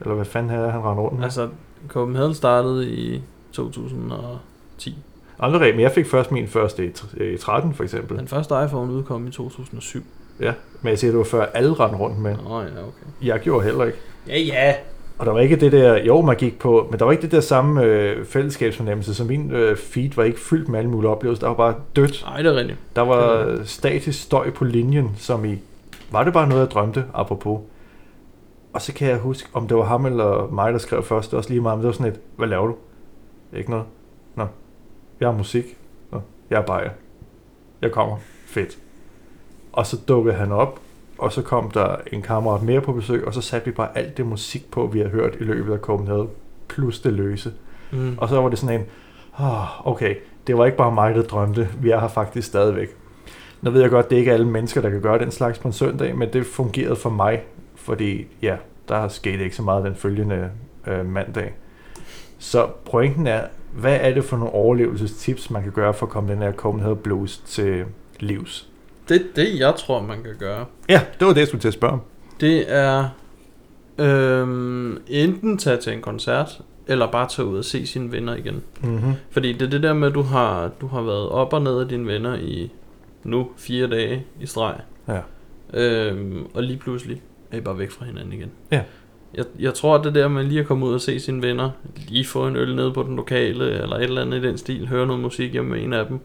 Eller hvad fanden er han render rundt med? Altså, Copenhagen startede i 2010. Aldrig, men jeg fik først min første i 13 for eksempel. Den første iPhone udkom i 2007. Ja, men jeg siger, det var før alle rendte rundt med. Nå ja, okay. Jeg gjorde heller ikke. Ja, ja. Og der var ikke det der, jo man gik på, men der var ikke det der samme øh, fællesskabsfornemmelse, så min øh, feed var ikke fyldt med alle mulige oplevelser, der var bare dødt. Nej, det er rigtigt. Der er var statisk støj på linjen, som i, var det bare noget, jeg drømte, apropos. Og så kan jeg huske, om det var ham eller mig, der skrev først, det er også lige meget, men det var sådan et, hvad laver du? Ikke noget. Nå, jeg har musik. Nå, jeg er bajer. Jeg kommer. Fedt. Og så dukkede han op, og så kom der en kammerat mere på besøg, og så satte vi bare alt det musik på, vi har hørt i løbet af Copenhagen, plus det løse. Mm. Og så var det sådan en, oh, okay, det var ikke bare mig, der drømte, vi er her faktisk stadigvæk. Nu ved jeg godt, det er ikke alle mennesker, der kan gøre den slags på en søndag, men det fungerede for mig, fordi ja, der er sket ikke så meget den følgende øh, mandag. Så pointen er, hvad er det for nogle overlevelsestips, man kan gøre for at komme den her Copenhagen Blues til livs? Det, det, jeg tror, man kan gøre, Ja, det var det, jeg skulle til at spørge om. det er øhm, enten tage til en koncert, eller bare tage ud og se sine venner igen. Mm-hmm. Fordi det er det der med, at du har, du har været op og ned af dine venner i nu fire dage i streg. Ja. Øhm, og lige pludselig er I bare væk fra hinanden igen. Ja. Jeg, jeg tror, at det der med lige at komme ud og se sine venner, lige få en øl nede på den lokale, eller et eller andet i den stil, høre noget musik hjemme med en af dem,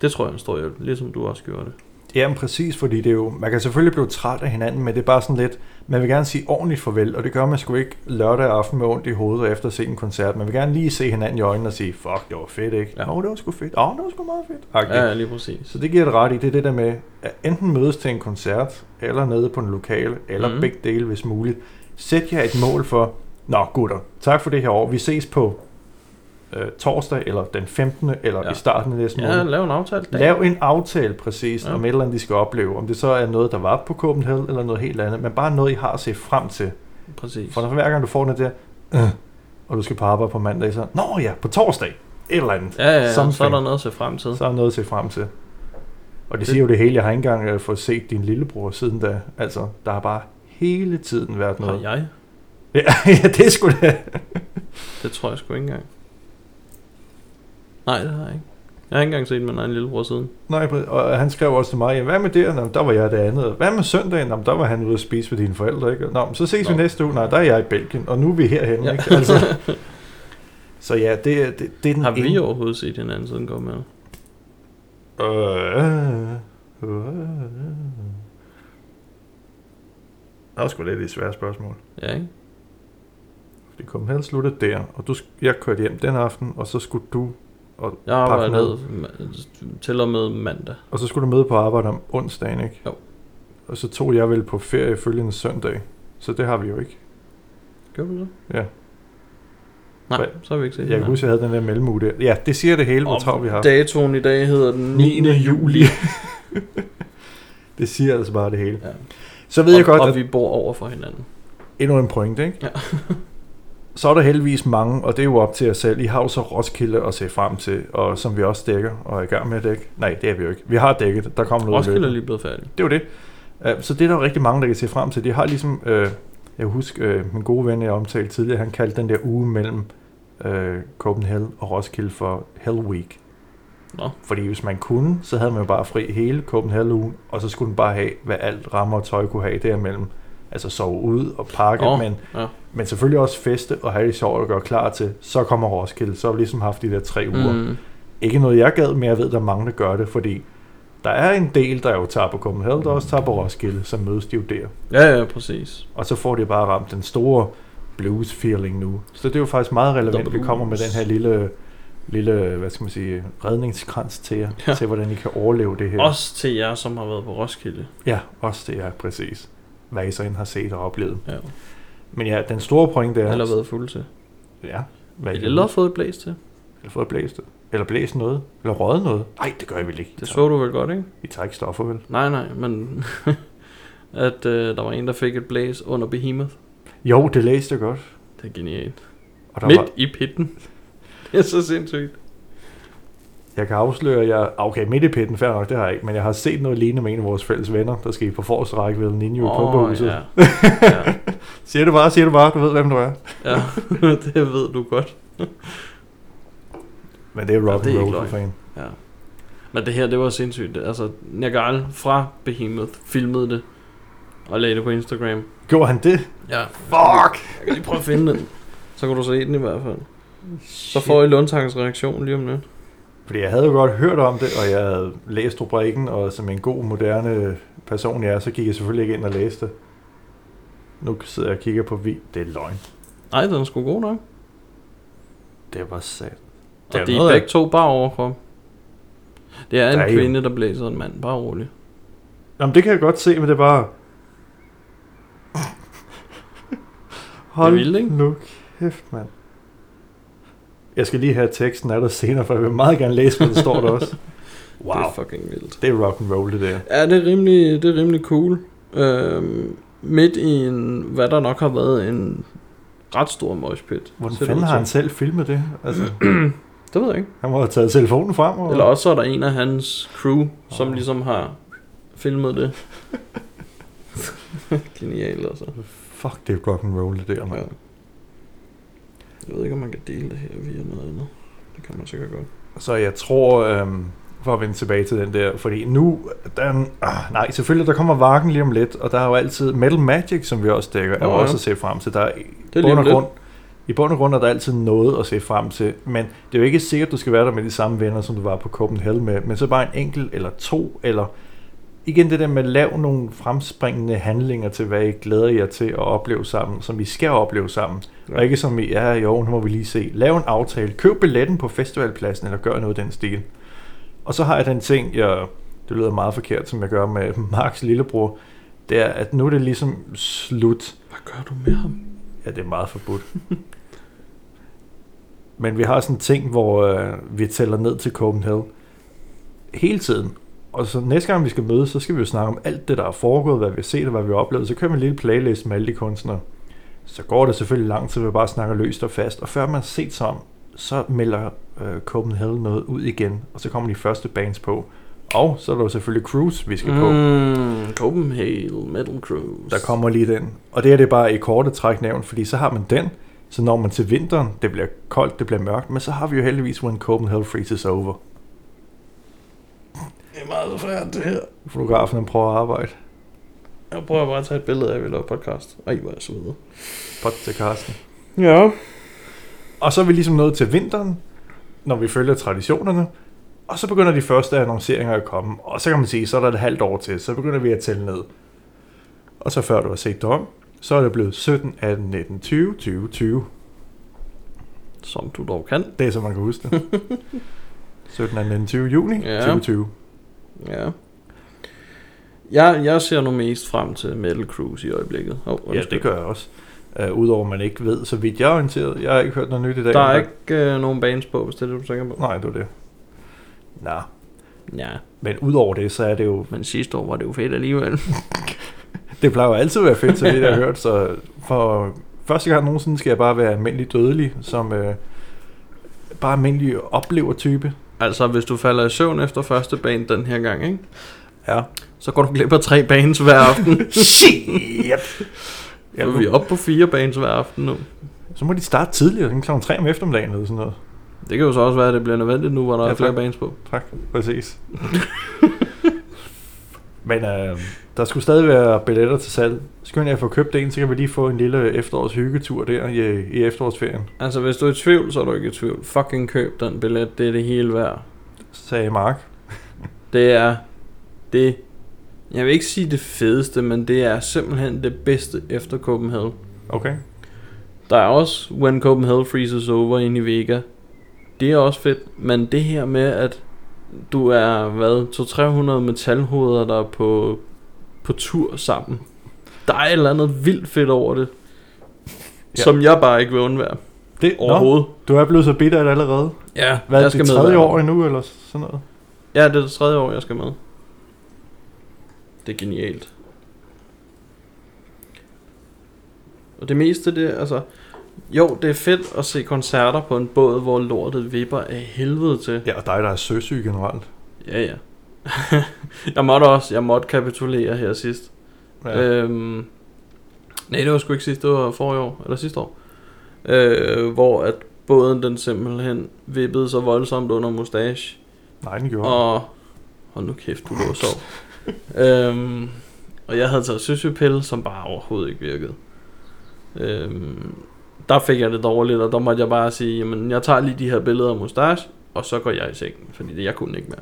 det tror jeg er en stor hjælp, ligesom du også gjorde det. Jamen præcis, fordi det er jo, man kan selvfølgelig blive træt af hinanden, men det er bare sådan lidt, man vil gerne sige ordentligt farvel, og det gør man sgu ikke lørdag aften med ondt i hovedet efter at se en koncert. Man vil gerne lige se hinanden i øjnene og sige, fuck, det var fedt, ikke? Ja. Åh, det var sgu fedt. Åh, det var sgu meget fedt. Okay. Ja, lige præcis. Så det giver det ret i, det er det der med, at enten mødes til en koncert, eller nede på en lokale, eller mm. begge dele, hvis muligt. Sæt jer et mål for, nå gutter, tak for det her år, vi ses på øh, torsdag, eller den 15. eller Ja. ja. i starten af næste Ja, måned. lav en aftale. dag. Lav en aftale præcis Ja. ja. om et eller andet, de skal opleve. Om det så er noget, der var på Copenhagen, eller noget helt andet. Men bare noget, I har at se frem til. Præcis. For når hver gang du får den der, øh, og du skal på arbejde på mandag, så, nå ja, på torsdag, et eller andet. Ja, ja, ja, så er der noget at se frem til. Så er der noget at se frem til. Og det, Det- siger jo det hele. Jeg har ikke engang øh, fået set din lillebror siden da. Altså, der har bare hele tiden været Har noget. jeg? Ja, ja, det er sgu da. Det tror jeg sgu ikke engang. Nej, det har jeg ikke. Jeg har ikke engang set min egen lillebror siden. Nej, og han skrev også til mig, hvad med det? Nå, der var jeg det andet. Hvad med søndagen? Nå, der var han ude at spise med dine forældre, ikke? Nå, så ses Nå. vi næste uge. Nej, der er jeg i Belgien, og nu er vi herhen, Ja. ikke? Altså, så ja, det, er- det, det er den Har vi ene- overhovedet set hinanden siden går med? Øh, øh, øh. Det var sgu lidt et svært spørgsmål. Ja, ikke? Det kom hen sluttet der, og du, jeg kørte hjem den aften, og så skulle du, og, Jeg arbejdede til og med mandag. og så skulle du møde på arbejde om onsdagen, ikke? Jo. Og så tog jeg vel på ferie følgende søndag, så det har vi jo ikke. Gjorde du det? Ja. Nej, Hvad? så har vi ikke set Jeg kan huske, jeg havde den der mellemuge der. Ja, det siger det hele, hvor travlt vi har. Datoen i dag hedder den 9. 9. juli. det siger altså bare det hele. Ja. Så ved jeg og, godt, og at vi bor over for hinanden. endnu en point, ikke? Ja. så er der heldigvis mange, og det er jo op til jer selv. I har jo så Roskilde at se frem til, og som vi også dækker og er i gang med at dække. Nej, det er vi jo ikke. Vi har dækket. Der kommer noget Roskilde er lige blevet færdig. Det er jo det. Uh, så det er der jo rigtig mange, der kan se frem til. De har ligesom, uh, jeg kan huske, uh, min gode ven, jeg omtalte tidligere, han kaldte den der uge mellem uh, Copenhagen og Roskilde for Hell Week. Nå. Fordi hvis man kunne, så havde man jo bare fri hele Copenhagen ugen, og så skulle den bare have, hvad alt rammer og tøj kunne have derimellem. Altså sove ud og pakke, Nå, men, ja. men selvfølgelig også feste og have det sjovt og gøre klar til, så kommer Roskilde. Så har vi ligesom haft de der tre uger. Mm. Ikke noget jeg gad, men jeg ved, der er mange, der gør det, fordi der er en del, der jo tager på Copenhagen, der også tager på Roskilde, så mødes de jo der. Ja, ja, præcis. Og så får de bare ramt den store blues feeling nu. Så det er jo faktisk meget relevant, at vi kommer med den her lille, lille hvad skal man sige, redningskrans til jer, Ja. til hvordan I kan overleve det her. Også til jer, som har været på Roskilde. Ja, også det er præcis. Hvad I så end har set og oplevet. Ja. Men ja, den store point det er... Eller været fuld til. Ja. Hvad Eller fået et blæs til. Eller fået blæst det. Eller blæst noget. Eller røget noget. Nej, det gør I vel ikke. I Det tager, så du vel godt, ikke? I tager ikke stoffer, vel? Nej, nej, men at øh, der var en, der fik et blæs under Behemoth. Jo, det læste jeg godt. Det er genialt. Og der Midt var, i pitten. Det er så sindssygt. Jeg kan afsløre, at jeg... Okay, midt i pitten, fair nok, det har jeg ikke. Men jeg har set noget lignende med en af vores fælles venner, der skal på forreste række ved Ninjo oh, ja. ja. Siger det bare, siger det bare. Du ved, hvem du er. ja, det ved du godt. Men det er rock Ja, det er roll for fan. Ja. Men det her, det var sindssygt. Altså, Nergal fra Behemoth filmede det og lagde det på Instagram. Gjorde han det? Ja. Fuck! Jeg kan lige prøve at finde den. Så kan du se den i hvert fald. Så får I Lundtagens reaktion lige om lidt. Fordi jeg havde jo godt hørt om det, og jeg havde læst rubrikken, og som en god, moderne person jeg er, så gik jeg selvfølgelig ikke ind og læste det. Nu sidder jeg og kigger på vi. Det er løgn. Nej, den er sgu god nok. Det var sat. Og er de er begge to bare overkrop. Det er en Der er jo- kvinde, der blæser en mand. Bare rolig. Jamen, det kan jeg godt se, men det er bare... Hold vildt, ikke? nu kæft, mand. Jeg skal lige have teksten af dig senere, for jeg vil meget gerne læse, hvad der står der også. Wow, Det er fucking vildt. det er rock and roll, det der. Ja, det er rimelig, det er rimelig cool. Øhm, midt i en, hvad der nok har været en ret stor moshpit. Hvordan fanden har han selv filmet det? Altså, Det ved jeg ikke. han må have taget telefonen frem. Og... Eller også så er der en af hans crew, som Åh. ligesom har filmet det. Genialt altså. Fuck, det er rock and roll, det der, Ja. Jeg ved ikke, om man kan dele det her via noget andet. Det kan man sikkert godt. Så jeg tror, øhm, for at vende tilbage til den der, fordi nu, der er en, ah, nej, selvfølgelig, der kommer Varken lige om lidt, og der er jo altid Metal Magic, som vi også dækker, er Nå, jo ja. også at se frem til. Der er, i Det er bund og grund, I bund og grund er der altid noget at se frem til, men det er jo ikke sikkert, at du skal være der med de samme venner, som du var på Copenhagen med, men så bare en enkelt eller to, eller igen det der med at lave nogle fremspringende handlinger til, hvad I glæder jer til at opleve sammen, som vi skal opleve sammen. Ja. Og ikke som i, ja jo, nu må vi lige se. Lav en aftale. Køb billetten på festivalpladsen, eller gør noget i den stil. Og så har jeg den ting, jeg, det lyder meget forkert, som jeg gør med Marks lillebror, det er, at nu er det ligesom slut. Hvad gør du med ham? Ja, det er meget forbudt. Men vi har sådan en ting, hvor øh, vi tæller ned til Copenhagen hele tiden. Og så næste gang vi skal mødes, så skal vi jo snakke om alt det, der er foregået, hvad vi har set og hvad vi har oplevet. Så kører vi en lille playlist med alle de kunstnere. Så går det selvfølgelig lang tid, vi bare snakker løst og fast. Og før man har set sig om, så melder øh, Copenhagen noget ud igen. Og så kommer de første bands på. Og så er der jo selvfølgelig Cruise, vi skal på. Mm, Copenhagen Metal Cruise. Der kommer lige den. Og det er det bare i korte træk nævnt, fordi så har man den. Så når man til vinteren, det bliver koldt, det bliver mørkt, men så har vi jo heldigvis When Copenhagen Freezes Over. Det er meget svært det her. Fotografen han prøver at arbejde. Jeg prøver bare at tage et billede af, at vi laver podcast. Ej, hvor er jeg så videre. Pot til Karsten. Ja. Og så er vi ligesom nået til vinteren, når vi følger traditionerne. Og så begynder de første annonceringer at komme. Og så kan man sige, så er der et halvt år til. Så begynder vi at tælle ned. Og så før du har set dig om, så er det blevet 17, 18, 19, 20, 20, 20. Som du dog kan. Det er så man kan huske det. 17, 18, 19, 20 juni Ja. 2020. Ja. Jeg, jeg ser nu mest frem til Metal Cruise i øjeblikket. Oh, Ja, det gør jeg også. Uh, Udover man ikke ved, så vidt jeg er orienteret. Jeg har ikke hørt noget nyt i dag. Der er ikke øh, nogen bands på, hvis det er det, du tænker på. Nej, det var det. Nå, Ja, men udover det, så er det jo... men sidste år var det jo fedt alligevel. Det plejer jo altid at være fedt, så det jeg har hørt. Så for første gang nogensinde skal jeg bare være almindelig dødelig, som uh, bare almindelig oplever-type. Altså, hvis du falder i søvn efter første band den her gang, ikke? Ja. så går du glip af tre bands hver aften. Shit! Ja, Ja, vi er oppe på fire bands hver aften nu. så må de starte tidligere, kl. 3 om eftermiddagen eller sådan noget. Det kan jo så også være, at det bliver nødvendigt nu, hvor der Ja, er flere tak. bands på. Tak, præcis. Men øh, der skulle stadig være billetter til salg. Skynd jer at få købt en, så kan vi lige få en lille efterårs hyggetur der i, i efterårsferien, Altså, hvis du er i tvivl, så er du ikke i tvivl. Fucking køb den billet, det er det hele værd. sagde Mark. Det er det, jeg vil ikke sige det fedeste, men det er simpelthen det bedste efter Copenhagen. Okay. Der er også When Copenhagen Freezes Over inde i Vega. Det er også fedt, men det her med, at du er, hvad, 200-300 metalhoveder, der er på, på tur sammen. Der er et eller andet vildt fedt over det, Ja. som jeg bare ikke vil undvære Det, overhovedet. Nå, du er blevet så bitter allerede. Ja, Hvad er jeg det, det med tredje år endnu, eller sådan noget? Ja, det er det tredje år, jeg skal med. Det er genialt. Og det meste, det altså... Jo, det er fedt at se koncerter på en båd, hvor lortet vipper af helvede til. Ja, og dig, der er søsyg generelt. Ja, ja. jeg måtte også, jeg måtte kapitulere her sidst. Ja. Øhm, nej, det var sgu ikke sidst, det var forrige år, eller sidste år. Øh, hvor at båden den simpelthen vippede så voldsomt under mustache. Nej, den gjorde. Og hold nu kæft, du lå og sov. øhm, Og jeg havde taget søsypille, som bare overhovedet ikke virkede. Øhm, der fik jeg det dårligt, og der måtte jeg bare sige, jamen jeg tager lige de her billeder af mustache, og så går jeg i sengen, fordi det, jeg kunne ikke mere.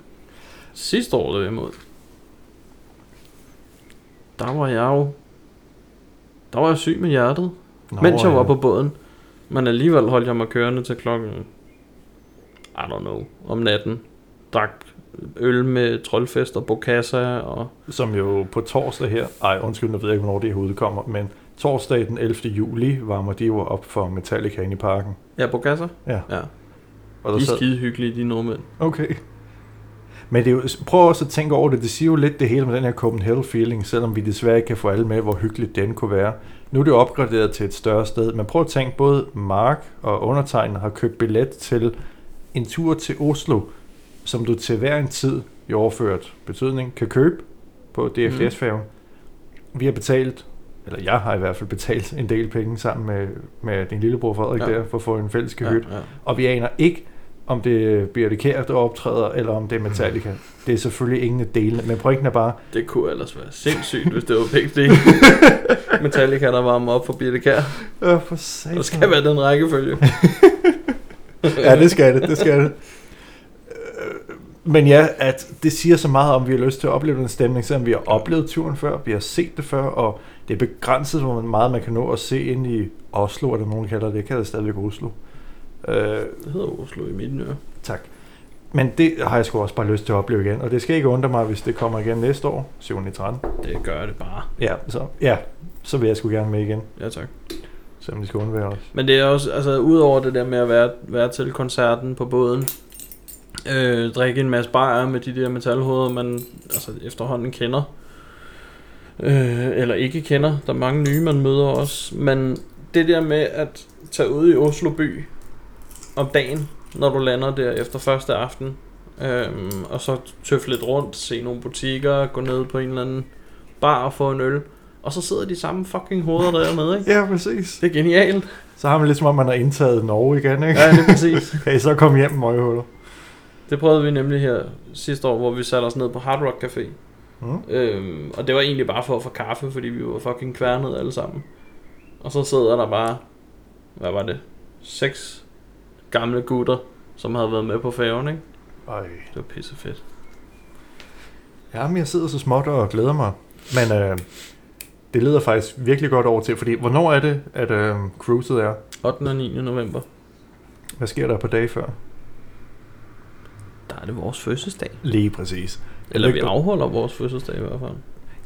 Sidste år derimod, der var jeg jo, der var jeg syg med hjertet, Nå, mens jeg var ja. på båden. Men alligevel holdt jeg mig kørende til klokken, I don't know, om natten. Drak øl med troldfest og bokassa og... Som jo på torsdag her, ej undskyld, jeg ved ikke, hvornår det i kommer, men torsdag den 11. juli varmer de jo op for Metallica ind i parken. Ja, bokassa? Ja. Ja. Og De der er sad, skide hyggelige, de nordmænd. okay. Men det er jo, prøv også at tænke over det. Det siger jo lidt det hele med den her Copenhagen feeling, selvom vi desværre ikke kan få alle med, hvor hyggeligt den kunne være. Nu er det jo opgraderet til et større sted, men prøv at tænke, både Mark og undertegnet har købt billet til en tur til Oslo, som du til hver en tid i overført betydning kan købe på DFDS-færgen. Vi har betalt, eller jeg har i hvert fald betalt en del penge sammen med, med din lillebror Frederik Ja. ja. der, for at få en fælles Ja, kahyt. ja. Og vi aner ikke, om det er Birte Kjær, der optræder, eller om det er Metallica. Det er selvfølgelig ingen af delene, men pointen er bare, Det kunne ellers være sindssygt, hvis det var begge dele. Metallica, der varmer op for Birte Kjær. øh, for satan. Der skal være den rækkefølge. Ja, det skal det, det skal det. Men ja, at det siger så meget om, at vi har lyst til at opleve den stemning, selvom vi har oplevet turen før, vi har set det før, og det er begrænset, hvor meget man kan nå at se ind i Oslo, eller nogen kalder det, det kalder det stadigvæk Oslo. Øh, Det hedder Oslo i mine ører. tak. Men det har jeg sgu også bare lyst til at opleve igen, og det skal ikke undre mig, hvis det kommer igen næste år, 7. 13. Det gør det bare. Ja, så, ja, så vil jeg sgu gerne med igen, Ja, tak. selvom de skal undvære os. Men det er også, altså udover det der med at være, være til koncerten på båden, øh, drikke en masse bajer med de der metalhoveder, man altså, efterhånden kender, øh, eller ikke kender, der er mange nye, man møder også, men det der med at tage ud i Oslo by om dagen, når du lander der efter første aften, øh, og så tøffe lidt rundt, se nogle butikker, gå ned på en eller anden bar og få en øl, og så sidder de samme fucking hoveder dernede, ikke? Ja, præcis. Det er genialt. Så har man lidt som om, man har indtaget Norge igen, ikke? Ja, det er præcis. I så komme hjem, møghuller? Det prøvede vi nemlig her sidste år, hvor vi satte os ned på Hard Rock Café. Mm. Øhm, og det var egentlig bare for at få kaffe, fordi vi var fucking kværnet alle sammen. Og så sidder der bare, hvad var det, seks gamle gutter, som havde været med på færgen, ikke? Ej. Det var pisse fedt. Ja, men jeg sidder så småt og glæder mig. Men øh, det leder faktisk virkelig godt over til, fordi hvornår er det, at øh, cruiset er? 8. og 9. november, Hvad sker der på dag før? der er det vores fødselsdag. Lige præcis. Eller vi afholder vores fødselsdag i hvert fald.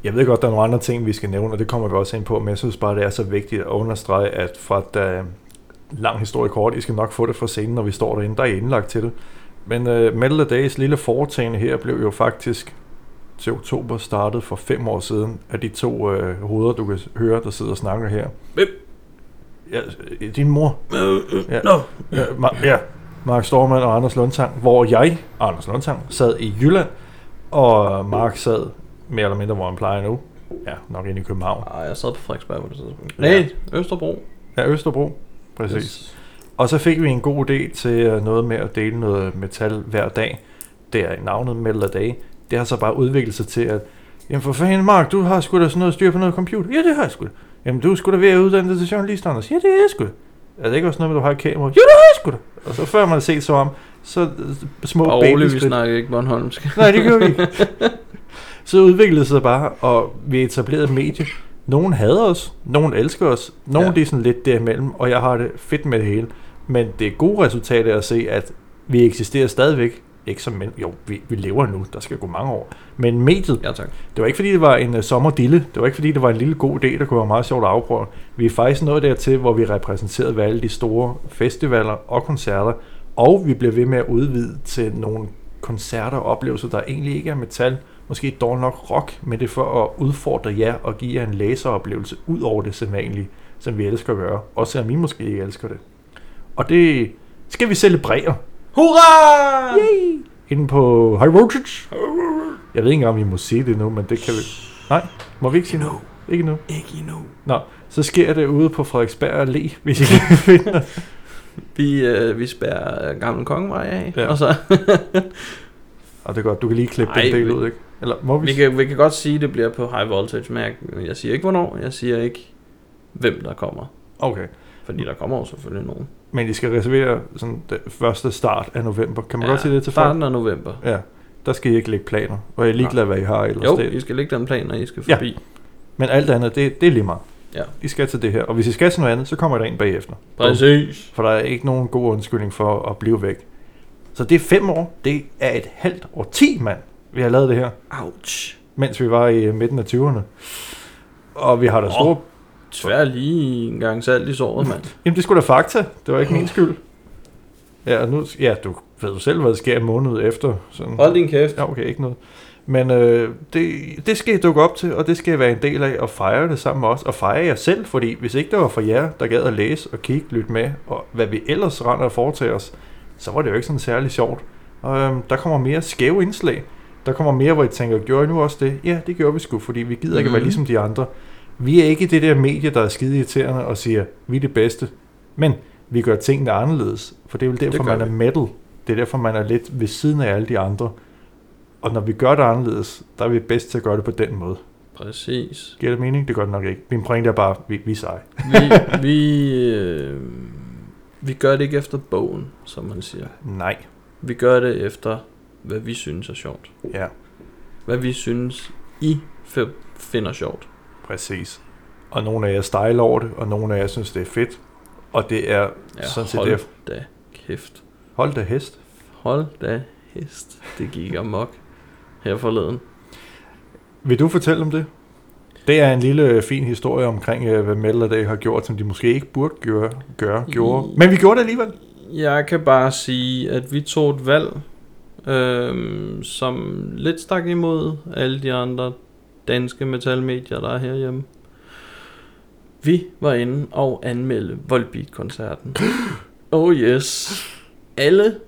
Jeg ved godt, der er nogle andre ting, vi skal nævne, og det kommer vi også ind på, men jeg synes bare, det er så vigtigt at understrege, at fra da lang historie kort, I skal nok få det fra scenen, når vi står derinde, der er I indlagt til det. Men uh, Metal of Days lille foretagende her blev jo faktisk til oktober startet for fem år siden af de to uh, hoveder, du kan høre, der sidder og snakker her. Hvem? Ja, øh, din mor. Ja. Nå. Ja, Ma- ja, Mark Stormand og Anders Lundtang, hvor jeg, Anders Lundtang, sad i Jylland, og Mark sad mere eller mindre, hvor han plejer nu. Ja, nok inde i København. Ej, jeg sad på Frederiksberg på det tidspunkt. Ja. Nej, Østerbro. Ja, Østerbro. Præcis. Yes. Og så fik vi en god idé til øh, noget med at dele noget metal hver dag. Det er navnet Metal a Day. Det har så bare udviklet sig til, at Jamen for fanden, Mark, du har sgu da sådan noget styr på noget computer. Ja, det har jeg sgu. Jamen, du er sgu da ved at uddanne dig til journalist, Anders. Ja, det er jeg sgu. Er det ikke også noget med, at du har et kamera? Ja, det har jeg sgu da. Og så før man har set så om, så øh, små Og roligt, vi babyskridt. snakker ikke Bornholmsk. Nej, det gør vi ikke. så udviklede det sig bare, og vi etablerede et medie. Nogen hader os, nogen elsker os, nogen Ja. ja. det er sådan lidt derimellem, og jeg har det fedt med det hele. Men det gode resultat er at se, at vi eksisterer stadigvæk. Ikke som men, jo, vi, vi lever nu, der skal gå mange år. Men mediet, Ja, tak. det var ikke fordi, det var en uh, sommerdille. Det var ikke fordi, det var en lille god idé, der kunne være meget sjovt at afprøve. Vi er faktisk nået dertil, hvor vi repræsenterede ved alle de store festivaler og koncerter. Og vi bliver ved med at udvide til nogle koncerter og oplevelser, der egentlig ikke er metal. Måske dog nok rock, men det er for at udfordre jer og give jer en læseroplevelse ud over det sædvanlige, som vi elsker at gøre. Også selvom I måske ikke elsker det. Og det skal vi celebrere. Hurra! Yay! Inde på High Voltage. Jeg ved ikke engang, om vi må sige det nu, men det kan vi... Nej, må vi ikke sige nu? Ikke nu. Ikke endnu. Nå, så sker det ude på Frederiksberg Allé, hvis I kan finde. Vi, øh, vi spærrer Gamle Kongevej af, Ja. og så... Og det er godt, du kan lige klippe Ej, den del vi- ud, ikke? Eller må vi? Vi kan, vi kan godt sige, at det bliver på high voltage, men jeg, jeg siger ikke hvornår. Jeg siger ikke, hvem der kommer. Okay. Fordi der kommer jo selvfølgelig nogen. Men I skal reservere sådan den første start af november. Kan man Ja, godt sige det til folk? Starten af november. Ja. Der skal I ikke lægge planer. Og jeg er ligeglad, hvad I har ellers. Jo, Det, I skal lægge den plan, når I skal Ja. forbi. Men alt andet, det, det er lige meget. Ja. I skal til det her. Og hvis I skal til noget andet, så kommer der en bagefter. Præcis. For der er ikke nogen god undskyldning for at blive væk. Så det er fem år. Det er et halvt år. 10, mand, vi har lavet det her. Ouch. Mens vi var i midten af 20'erne. Og vi har da store... Tvær lige en gang salt i såret, mand. Jamen, det skulle da fakta. Det var ikke min skyld. Ja, og nu, ja, du ved jo selv, hvad der sker en måned efter. Sådan. Hold din kæft. Ja, okay, ikke noget. Men øh, det, det skal I dukke op til, og det skal I være en del af, og fejre det sammen med os, og fejre jer selv, fordi hvis ikke det var for jer, der gad at læse og kigge, lytte med, og hvad vi ellers render og foretager os, så var det jo ikke sådan særlig sjovt. Og øh, der kommer mere skæve indslag. Der kommer mere, hvor I tænker, gjorde I nu også det? Ja, det gjorde vi sgu, fordi vi gider ikke at være Mhm. ligesom de andre. Vi er ikke det der medie, der er skide irriterende og siger, vi er det bedste. Men vi gør tingene anderledes, for det er vel derfor, man er metal. Det er derfor, man er lidt ved siden af alle de andre. Og når vi gør det anderledes, der er vi bedst til at gøre det på den måde. Præcis. Giver det mening? Det gør det nok ikke. Min pointe er bare, vi, vi er seje. Vi, vi, øh, vi gør det ikke efter bogen, som man siger. Nej. Vi gør det efter, hvad vi synes er sjovt. Ja, Hvad vi synes, I finder sjovt. Præcis. Og nogle af jer stejler over det, og nogle af jer synes, det er fedt. Og det er Ja, sådan set hold det. da kæft. Hold da hest. Hold da hest. Det gik amok her forleden. Vil du fortælle om det? Det er en lille øh, fin historie omkring, øh, hvad Metal Day har gjort, som de måske ikke burde gøre, gøre gjorde. Men vi gjorde det alligevel. Jeg kan bare sige, at vi tog et valg, øhm, som lidt stak imod alle de andre danske metalmedier, der er herhjemme. Vi var inde og anmelde Volbeat-koncerten. Oh yes. Alle,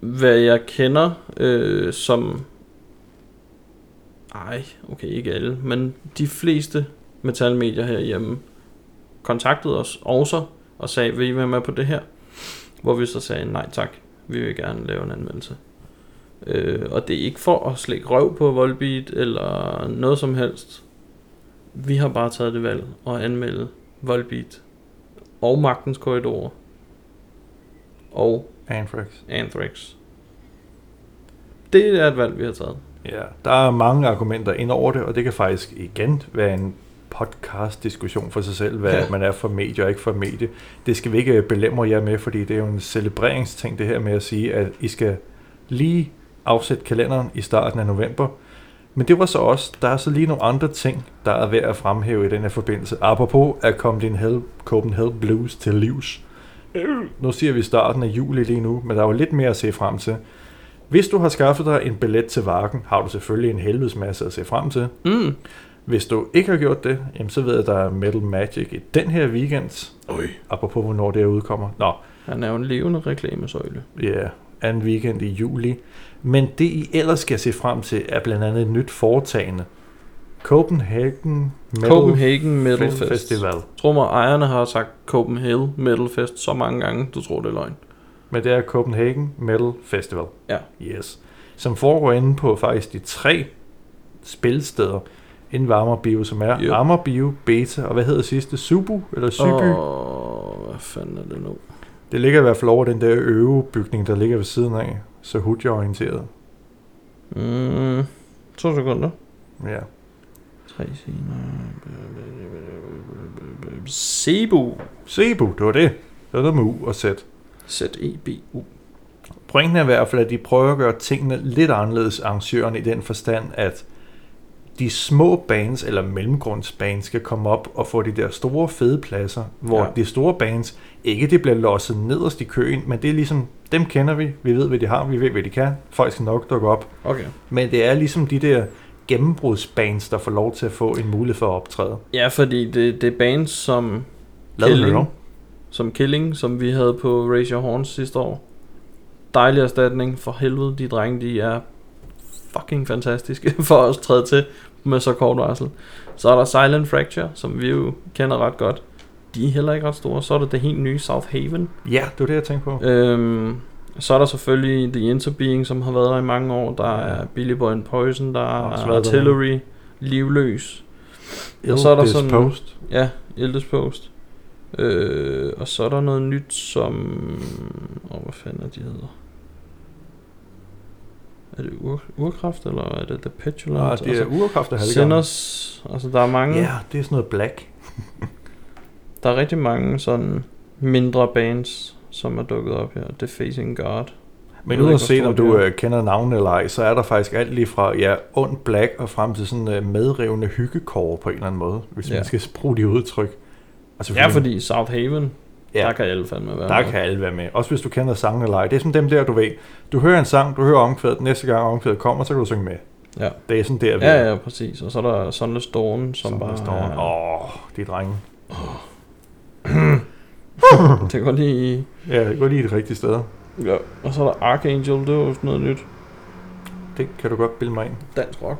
hvad jeg kender, øh, som... Ej, okay, ikke alle, men de fleste metalmedier herhjemme kontaktede os også og sagde, vil I være med på det her? Hvor vi så sagde, nej tak, vi vil gerne lave en anmeldelse. Øh, og det er ikke for at slække røv på Volbeat eller noget som helst. Vi har bare taget det valg at anmelde Volbeat og Magtens Korridorer og Anthrax. Anthrax. Det er et valg, vi har taget. Ja, der er mange argumenter ind over det, og det kan faktisk igen være en podcast-diskussion for sig selv, hvad Ja. man er for medie og ikke for medie. Det skal vi ikke belemre jer med, fordi det er jo en celebreringsting, det her med at sige, at I skal lige afsætte kalenderen i starten af november. Men det var så også, der er så lige nogle andre ting, der er værd at fremhæve i den her forbindelse. Apropos at komme din Hell, Copenhagen Blues til livs. Nu siger vi starten af juli lige nu, men der er jo lidt mere at se frem til. Hvis du har skaffet dig en billet til Varken, har du selvfølgelig en helvedes masse at se frem til. Mm. Hvis du ikke har gjort det, jamen så ved jeg, at der er Metal Magic i den her weekend. Oj. Apropos, hvornår det udkommer. Nå, Han er jo en levende reklamesøjle. ja, anden weekend i juli. Men det, I ellers skal se frem til, er blandt andet et nyt foretagende. Copenhagen Metal Copenhagen Metal Film Fest. Festival. Tror mig, ejerne har sagt Copenhagen Metal Fest så mange gange, du tror det er løgn. Men det er Copenhagen Metal Festival. Ja. Yes. Som foregår inde på faktisk de tre spilsteder inden ved Amager Bio, som er Yep. Bio, Beta og hvad hedder sidste? Subu eller Syby? Åh, hvad fanden er det nu? Det ligger i hvert fald over den der øvebygning, der ligger ved siden af, så hudja orienteret. Mm, to sekunder. Ja. Tre scener. Cebu. Cebu, det var det. Det var noget med U og Z. Z-E-B-U. Pointen er i hvert fald, at de prøver at gøre tingene lidt anderledes arrangørerne i den forstand, at de små bands eller mellemgrundsbands skal komme op og få de der store fede pladser, hvor Ja. de store bands ikke de bliver losset nederst i køen, men det er ligesom, dem kender vi, vi ved hvad de har, vi ved hvad de kan, folk skal nok dukke op. Okay. Men det er ligesom de der gennembrudsbands, der får lov til at få en mulighed for at optræde. Ja, fordi det, det er bands som Lad Killing. høre. som Killing, som vi havde på Raise Your Horns sidste år. Dejlig erstatning for helvede. De drenge, de er fucking fantastiske for os træde til med så kort varsel. Så er der Silent Fracture, som vi jo kender ret godt. De er heller ikke ret store. Så er der det helt nye South Haven. Ja, det var det, jeg tænkte på. Øhm, Så er der selvfølgelig The Interbeing, som har været der i mange år. Der er Billy Boy and Poison, der er. Artillery, Livløs. Ill så er der sådan- Disposed. Ja, Eldest Post. Øh, og så er der noget nyt som... Åh, hvad fanden er de hedder? Er det ur, Urkraft, eller er det The Petulant? Ah, det er urkraft, der har det. Sinners, altså der er mange, Ja, det er sådan noget black. der er rigtig mange sådan mindre bands, som er dukket op her. The Facing God. Men ikke, uanset hvor om du øh, kender navnet eller ej, så er der faktisk alt lige fra ja, ond black og frem til sådan øh, medrivende hyggekår på en eller anden måde, hvis Ja. man skal bruge de udtryk. Og Ja, fordi South Haven, ja, der kan alle fandme være der med. kan alle være med. Også hvis du kender sangen eller ej. Det er sådan dem der, du ved. Du hører en sang, du hører omkvædet, næste gang omkvædet kommer, så kan du synge med. Ja. Det er sådan der, vi Ja, ja, præcis. Og så er der Sunless Dawn, som som bare... er- Åh, de drenge. Det går lige i... Ja, det går lige et rigtigt sted. Ja. Og så er der Archangel, det var jo sådan noget nyt. Det kan du godt bilde mig ind. Dansk rock.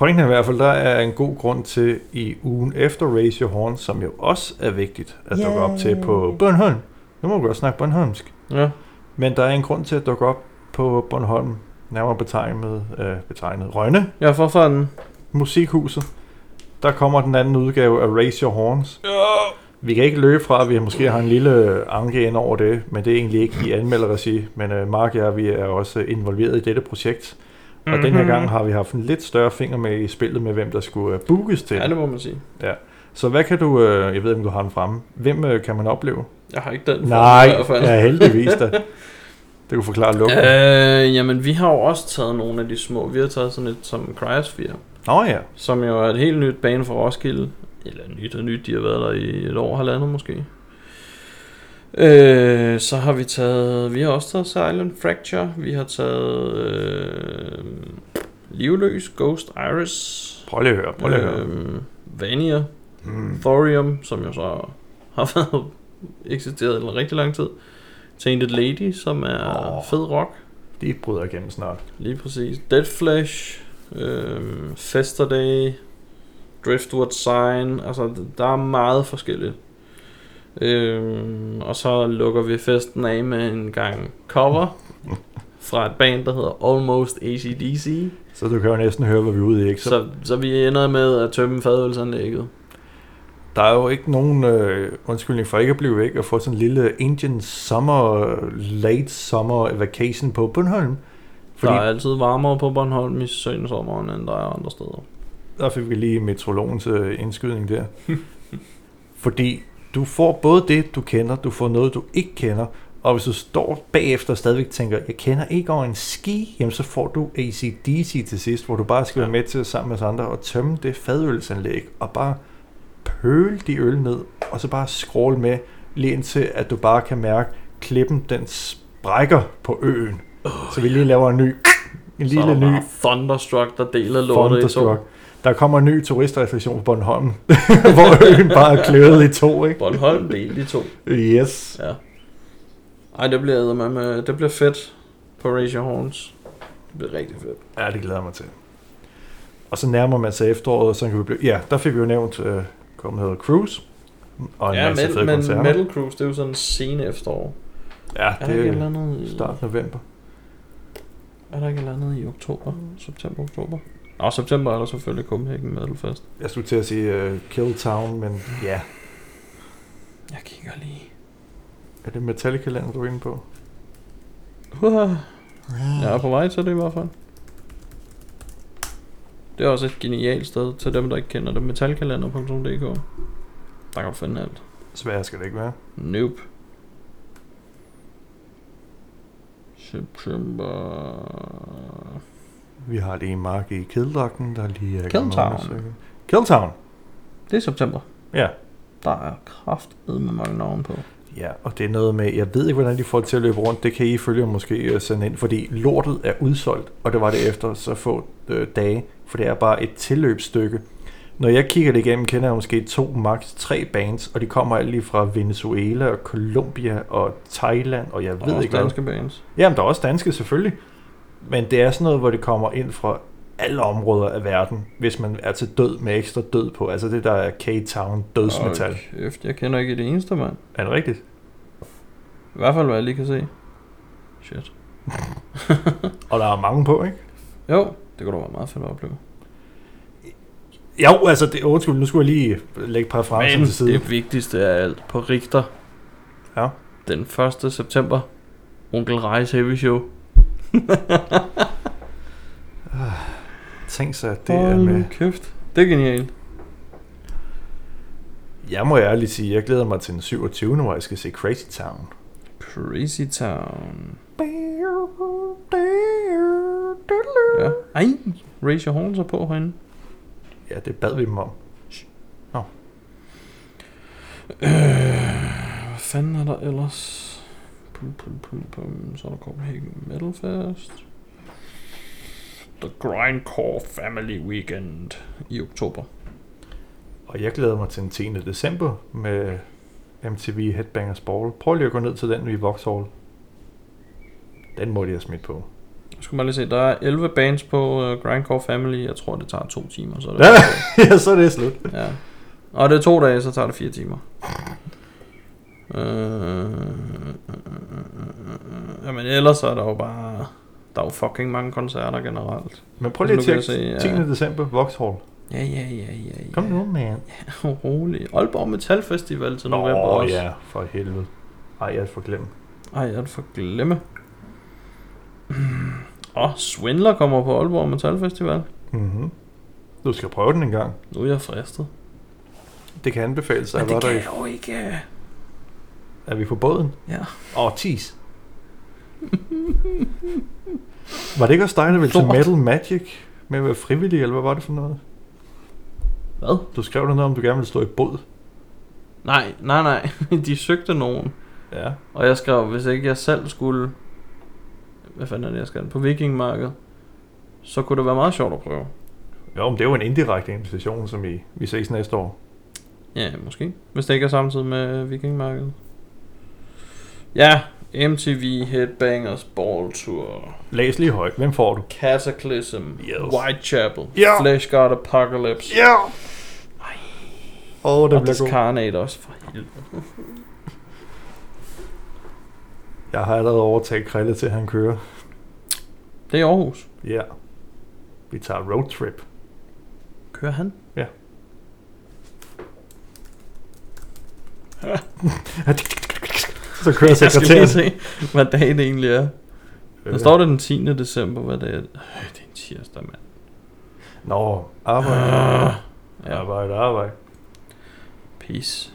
Pointen er i hvert fald, der er en god grund til i ugen efter Raise Your Horn, som jo også er vigtigt at dukke op til på Bornholm. Nu må du godt snakke Bornholmsk. Ja. Men der er en grund til at dukke op på Bornholm, nærmere betegnet, øh, betegnet Rønne Ja, for fanden. Musikhuset. Der kommer den anden udgave af Raise Your Horns. Ja. Vi kan ikke løbe fra, at vi måske har en lille anke ind over det, men det er egentlig ikke i anmelderregi. Men øh, Mark og jeg, vi er også involveret i dette projekt. Og mm-hmm. den her gang har vi haft en lidt større finger med i spillet med, hvem der skulle øh, bookes til. Ja, det må man sige. Så hvad kan du, øh, jeg ved ikke, om du har den fremme, hvem øh, kan man opleve? Jeg har ikke den. Nej, i hvert fald. ja, heldigvis da. Det kunne forklare lukket. Øh, jamen, vi har jo også taget nogle af de små. Vi har taget sådan et som Cryosphere, Nå ja, som jo er et helt nyt bane for Roskilde. Eller nyt og nyt, de har været der i et år, halvandet måske. Øh, så har vi taget, vi har også taget Silent Fracture, vi har taget øh, Livløs, Ghost Iris, prøv lige at høre, prøv lige at høre. øh, Vania, Mm. Thorium, som jo så har været eksisteret i rigtig lang tid. Tainted Lady, som er oh. fed rock. De bryder igennem snart. Lige præcis. Dead Flesh, øhm, Festerday, Driftwood Sign, altså der er meget forskelligt. Øhm, og så lukker vi festen af med en gang cover fra et band, der hedder Almost ACDC. Så du kan jo næsten høre, hvad vi er ude i, ikke? Så, Så, så vi ender med at tømme fadølsanlægget. der er jo ikke nogen øh, undskyldning for ikke at blive væk og få sådan en lille Indian summer, late summer vacation på Bornholm. Fordi der er altid varmere på Bornholm i sensommeren, end der er andre steder. der fik vi lige metrologens øh, indskydning der. Fordi du får både det, du kender, du får noget, du ikke kender, og hvis du står bagefter og stadigvæk tænker, jeg kender ikke over en ski, jamen så får du ACDC til sidst, hvor du bare skal være med til sammen med os andre og tømme det fadølsanlæg, og bare pøle de øl ned, og så bare scroll med, lige indtil at du bare kan mærke, klippen den sprækker på øen. Så vi lige laver en ny, en lille der ny Thunderstruck, der deler lortet i to. Der kommer en ny turistattraktion på Bornholm, hvor øen bare er kløvet i to, ikke? Bornholm delt i to. Yes. Ja. Ej, det bliver, med, med, det bliver fedt på Raise Your Horns. Det bliver rigtig fedt. Ja, det glæder jeg mig til. Og så nærmer man sig efteråret, og så kan vi blive... Ja, der fik vi jo nævnt, øh, kommet hedder Cruise. Og en ja, masse fede men koncerter. Metal Cruise, det er jo sådan en scene efterår. Ja, Er det andet i, er start november. er der ikke et eller andet i oktober? September, oktober? Nå, september er der selvfølgelig Copenhagen Metal Fest. Jeg skulle til at sige uh, Kill Town, men ja. Jeg kigger lige. Er det Metallica-land, du er inde på? Uh, jeg er på vej til det i hvert fald. Det er også et genialt sted til dem, der ikke kender det. Metalkalender.dk Der kan du finde alt. Sværere skal det ikke være. Nope. September... Vi har lige en mark i kedeldragten, der lige er... Killtown. Killtown. Det er september. Ja. Der er kraft med mange navne på. Ja, og det er noget med, jeg ved ikke, hvordan de får det til at løbe rundt. Det kan I følge måske øh, sende ind, fordi lortet er udsolgt, og det var det efter så få øh, dage, for det er bare et tilløbsstykke. Når jeg kigger det igennem, kender jeg måske to, max tre bands, og de kommer alle lige fra Venezuela og Colombia og Thailand, og jeg ved også ikke hvad. danske bands. Jamen, der er også danske selvfølgelig, men det er sådan noget, hvor det kommer ind fra alle områder af verden, hvis man er til død med ekstra død på. Altså det der er K-Town dødsmetal. Åh, kæft, jeg kender ikke det eneste, mand. Er det rigtigt? I hvert fald, hvad jeg lige kan se. Shit. Og der er mange på, ikke? Jo, det kunne da være meget fedt at opleve. Jo, altså, det, undskyld, nu skulle jeg lige lægge præferencen Men til side. det vigtigste af alt på Richter. Ja. Den 1. september. Onkel Reis Heavy Show. Tænk sig, at det Hold er med. kæft. Det er genialt. Jeg må ærligt sige, jeg glæder mig til den 27. hvor jeg skal se Crazy Town. Crazy Town. Ja. Ej, raise your horns er på herinde. Ja, det bad vi dem om. Øh, hvad fanden er der ellers? Pum, pum, pum, pum. Så er der Copenhagen Metal Fest. The Grindcore Family Weekend i oktober. Og jeg glæder mig til den 10. december med MTV Headbangers Ball. Prøv lige at gå ned til den i Vauxhall. Den må de have smidt på. Nu skal man lige se, der er 11 bands på uh, Grindcore Family. Jeg tror, det tager to timer, så er det Ja, ja så er det slut. ja. Og det er to dage, så tager det fire timer. Øh, jamen ellers er der jo bare... Der er jo fucking mange koncerter generelt. Men prøv lige at tjekke se, 10. ja. december, Vauxhall. Ja, ja, ja, ja. ja. Kom nu, man. Rolig. Aalborg Metal Festival til november Åh, også. ja, for helvede. Ej, jeg er for glem. Ej, jeg er for glemme. Åh, oh, Swindler kommer på Aalborg Metal Festival. Mm-hmm. Du skal prøve den en gang. Nu er jeg fristet. Det kan anbefales. Men det kan jeg jo ikke. er vi på båden? Ja. Åh, oh, tis. Var det ikke også dig, der ville til Lort. Metal Magic med at være frivillig, eller hvad var det for noget? Hvad? Du skrev noget om, du gerne ville stå i båd. Nej, nej, nej. De søgte nogen. Ja. Og jeg skrev, hvis ikke jeg selv skulle... Hvad fanden er det, jeg skal? På vikingmarkedet. Så kunne det være meget sjovt at prøve. Jo, men det er jo en indirekte invitation, som I, vi ses næste år. Ja, måske. Hvis det ikke er samtidig med vikingmarkedet. Ja, MTV Headbangers Ball Tour. Læs lige højt. Hvem får du? Cataclysm. Yes. Whitechapel. Ja. Flesh God Apocalypse. Ja! Åh, oh, det Og bliver. Discarnate også, for helvede. Jeg har allerede overtaget Krille til, at han kører. Det er Aarhus. Ja. Vi tager roadtrip. Kører han? Så kører Jeg skal lige se, hvad dag det egentlig er. Der står det den 10. december, hvad det er. Øh, det er en tirsdag, mand. Nå, arbejde. Ah, ja, Arbejde, arbejde. peace.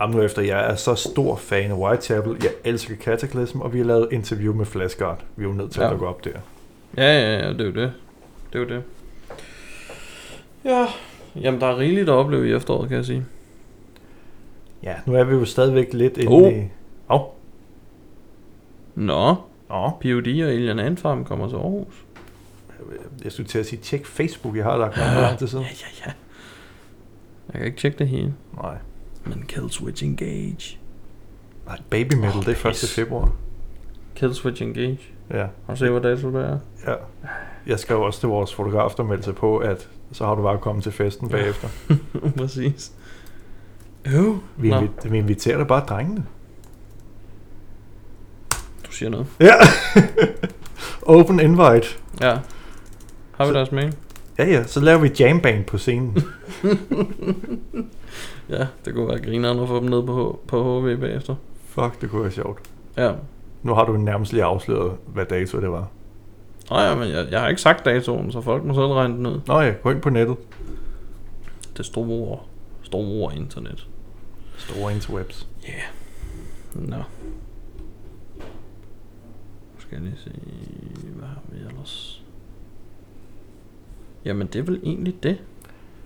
Jamen nu efter, jeg er så stor fan af Whitechapel. Jeg elsker Cataclysm, og vi har lavet interview med Flashguard. Vi er jo nødt til Ja. at gå op der. Ja, ja, ja, det er jo det. Det er jo det. Ja, jamen der er rigeligt at opleve i efteråret, kan jeg sige. Ja, nu er vi jo stadigvæk lidt inde Oh. i... Åh, Nå, oh. PUD og Alien Ant Farm kommer til Aarhus. jeg skulle til at sige, tjek Facebook, jeg har lagt noget lang tid Ja, siden. ja, ja. Jeg kan ikke tjekke det hele. Nej. Men Killswitch Engage. Nej, Baby Metal, Åh, det er 1. pis. februar. Killswitch Engage. Ja, Har du set, hvad dato det er? ja. Jeg skrev også til vores fotograf, der meldte sig på, at så har du bare kommet til festen Ja. bagefter. Præcis. Jo. Vi, Nå, invi- vi inviterer da bare drengene. du siger noget. Ja. Open invite. Ja. Har vi Så- deres mail? Ja, ja, så laver vi jamband på scenen. Ja, det kunne være grineren at få dem ned på, H- på HV bagefter. Fuck, det kunne være sjovt. Ja. Nu har du nærmest lige afsløret, hvad dato det var. Nå ja, men jeg, jeg har ikke sagt datoen, så folk må selv regne den ud. Nå ja, gå ind på nettet. Det store, store internet. Store interwebs. Ja. Yeah. Nå. Nu skal jeg lige se, hvad har vi ellers? Jamen, det er vel egentlig det.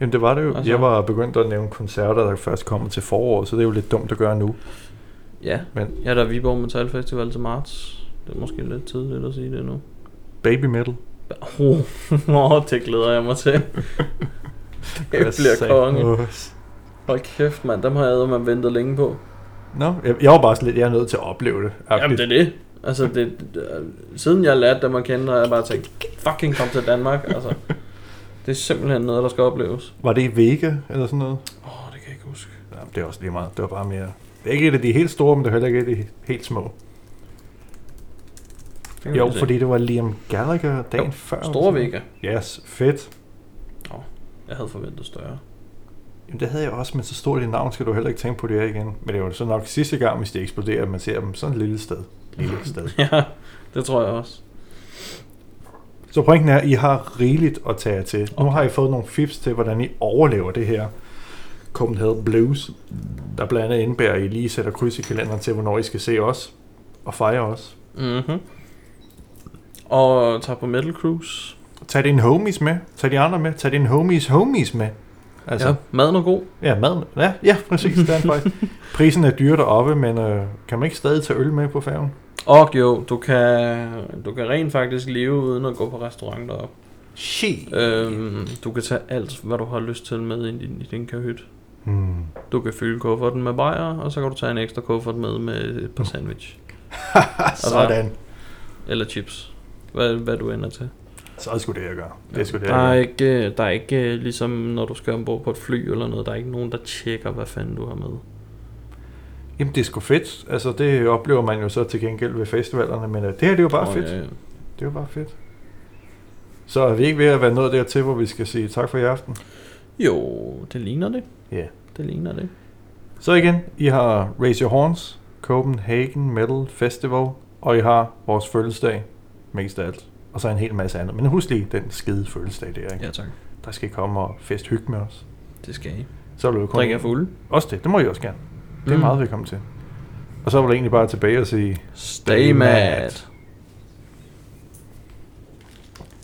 Jamen det var det jo. Altså- Altså... Jeg var begyndt at nævne koncerter, der først kommer til foråret, så det er jo lidt dumt at gøre nu. Ja, Men ja der er Viborg Metal Festival til marts. Det er måske lidt tidligt at sige det nu. baby metal. Åh, oh, det glæder jeg mig til. det bliver konge. Åh. Hold kæft, mand. Dem har jeg man ventet længe på. Nå, jeg, jeg var bare sådan lidt, jeg er nødt til at opleve det. Jamen, det er det. Altså, det, det, siden jeg lærte dem at kende, har jeg bare tænkt, fucking kom til Danmark. Altså, det er simpelthen noget, der skal opleves. Var det i Vega eller sådan noget? Åh, oh, det kan jeg ikke huske. Ja, det er også lige meget. Det var bare mere... Det er ikke et af de helt store, men det er heller ikke et af de helt små. Jo, fordi det var Liam Gallagher dagen Jo, før. Store Vega. Yes, fedt. Jeg havde forventet større. Jamen, det havde jeg også, men så stort et navn skal du heller ikke tænke på det her igen. Men det er jo så nok sidste gang, hvis det eksploderer, at man ser dem sådan et lille sted. Lille sted. ja, det tror jeg også. Så pointen er, at I har rigeligt at tage til. Nu Okay. har I fået nogle fifs til, hvordan I overlever det her Copenhagen Blues, der blandt andet indebærer, at I lige sætter kryds i kalenderen til, hvornår I skal se os og fejre os. Mhm. Og tager på Metal Cruise. Tag dine homies med. Tag de andre med. Tag dine homies homies med. Altså. Ja, maden er god. Ja, mad. Ja, ja præcis. Standby. Prisen er dyr deroppe, men øh, kan man ikke stadig tage øl med på færgen? Og jo, du kan, du kan rent faktisk leve uden at gå på restaurant deroppe. Shit. Øhm, du kan tage alt, hvad du har lyst til med ind i, i din kahyt. Hmm. Du kan fylde kufferten med bajer, og så kan du tage en ekstra kuffert med med et par sandwich. Sådan. Eller chips. Hvad, hvad du ender til. Så er det jeg gør. Det er sgu det, Der er ikke, øh, der er ikke øh, ligesom når du skal ombord på et fly eller noget, der er ikke nogen, der tjekker, hvad fanden du har med. Jamen, det er sgu fedt. Altså, det oplever man jo så til gengæld ved festivalerne, men øh, det her, det er jo bare Åh, fedt. ja, ja. Det er jo bare fedt. Så er vi ikke ved at være nået dertil, hvor vi skal sige tak for i aften. Jo, det ligner det. Ja. Det ligner det. Så igen, I har Raise Your Horns, Copenhagen Metal Festival, og I har vores fødselsdag, mest af alt. Og så en hel masse andet. Men husk lige den skide fødselsdag der, ikke? Ja, tak. Der skal I komme og fest hygge med os. Det skal I. Så vil du kun... Drikker jeg fuld? Også det, det må I også gerne. Det er Mm. meget velkommen til. Og så var det egentlig bare tilbage og sige... Stay mad.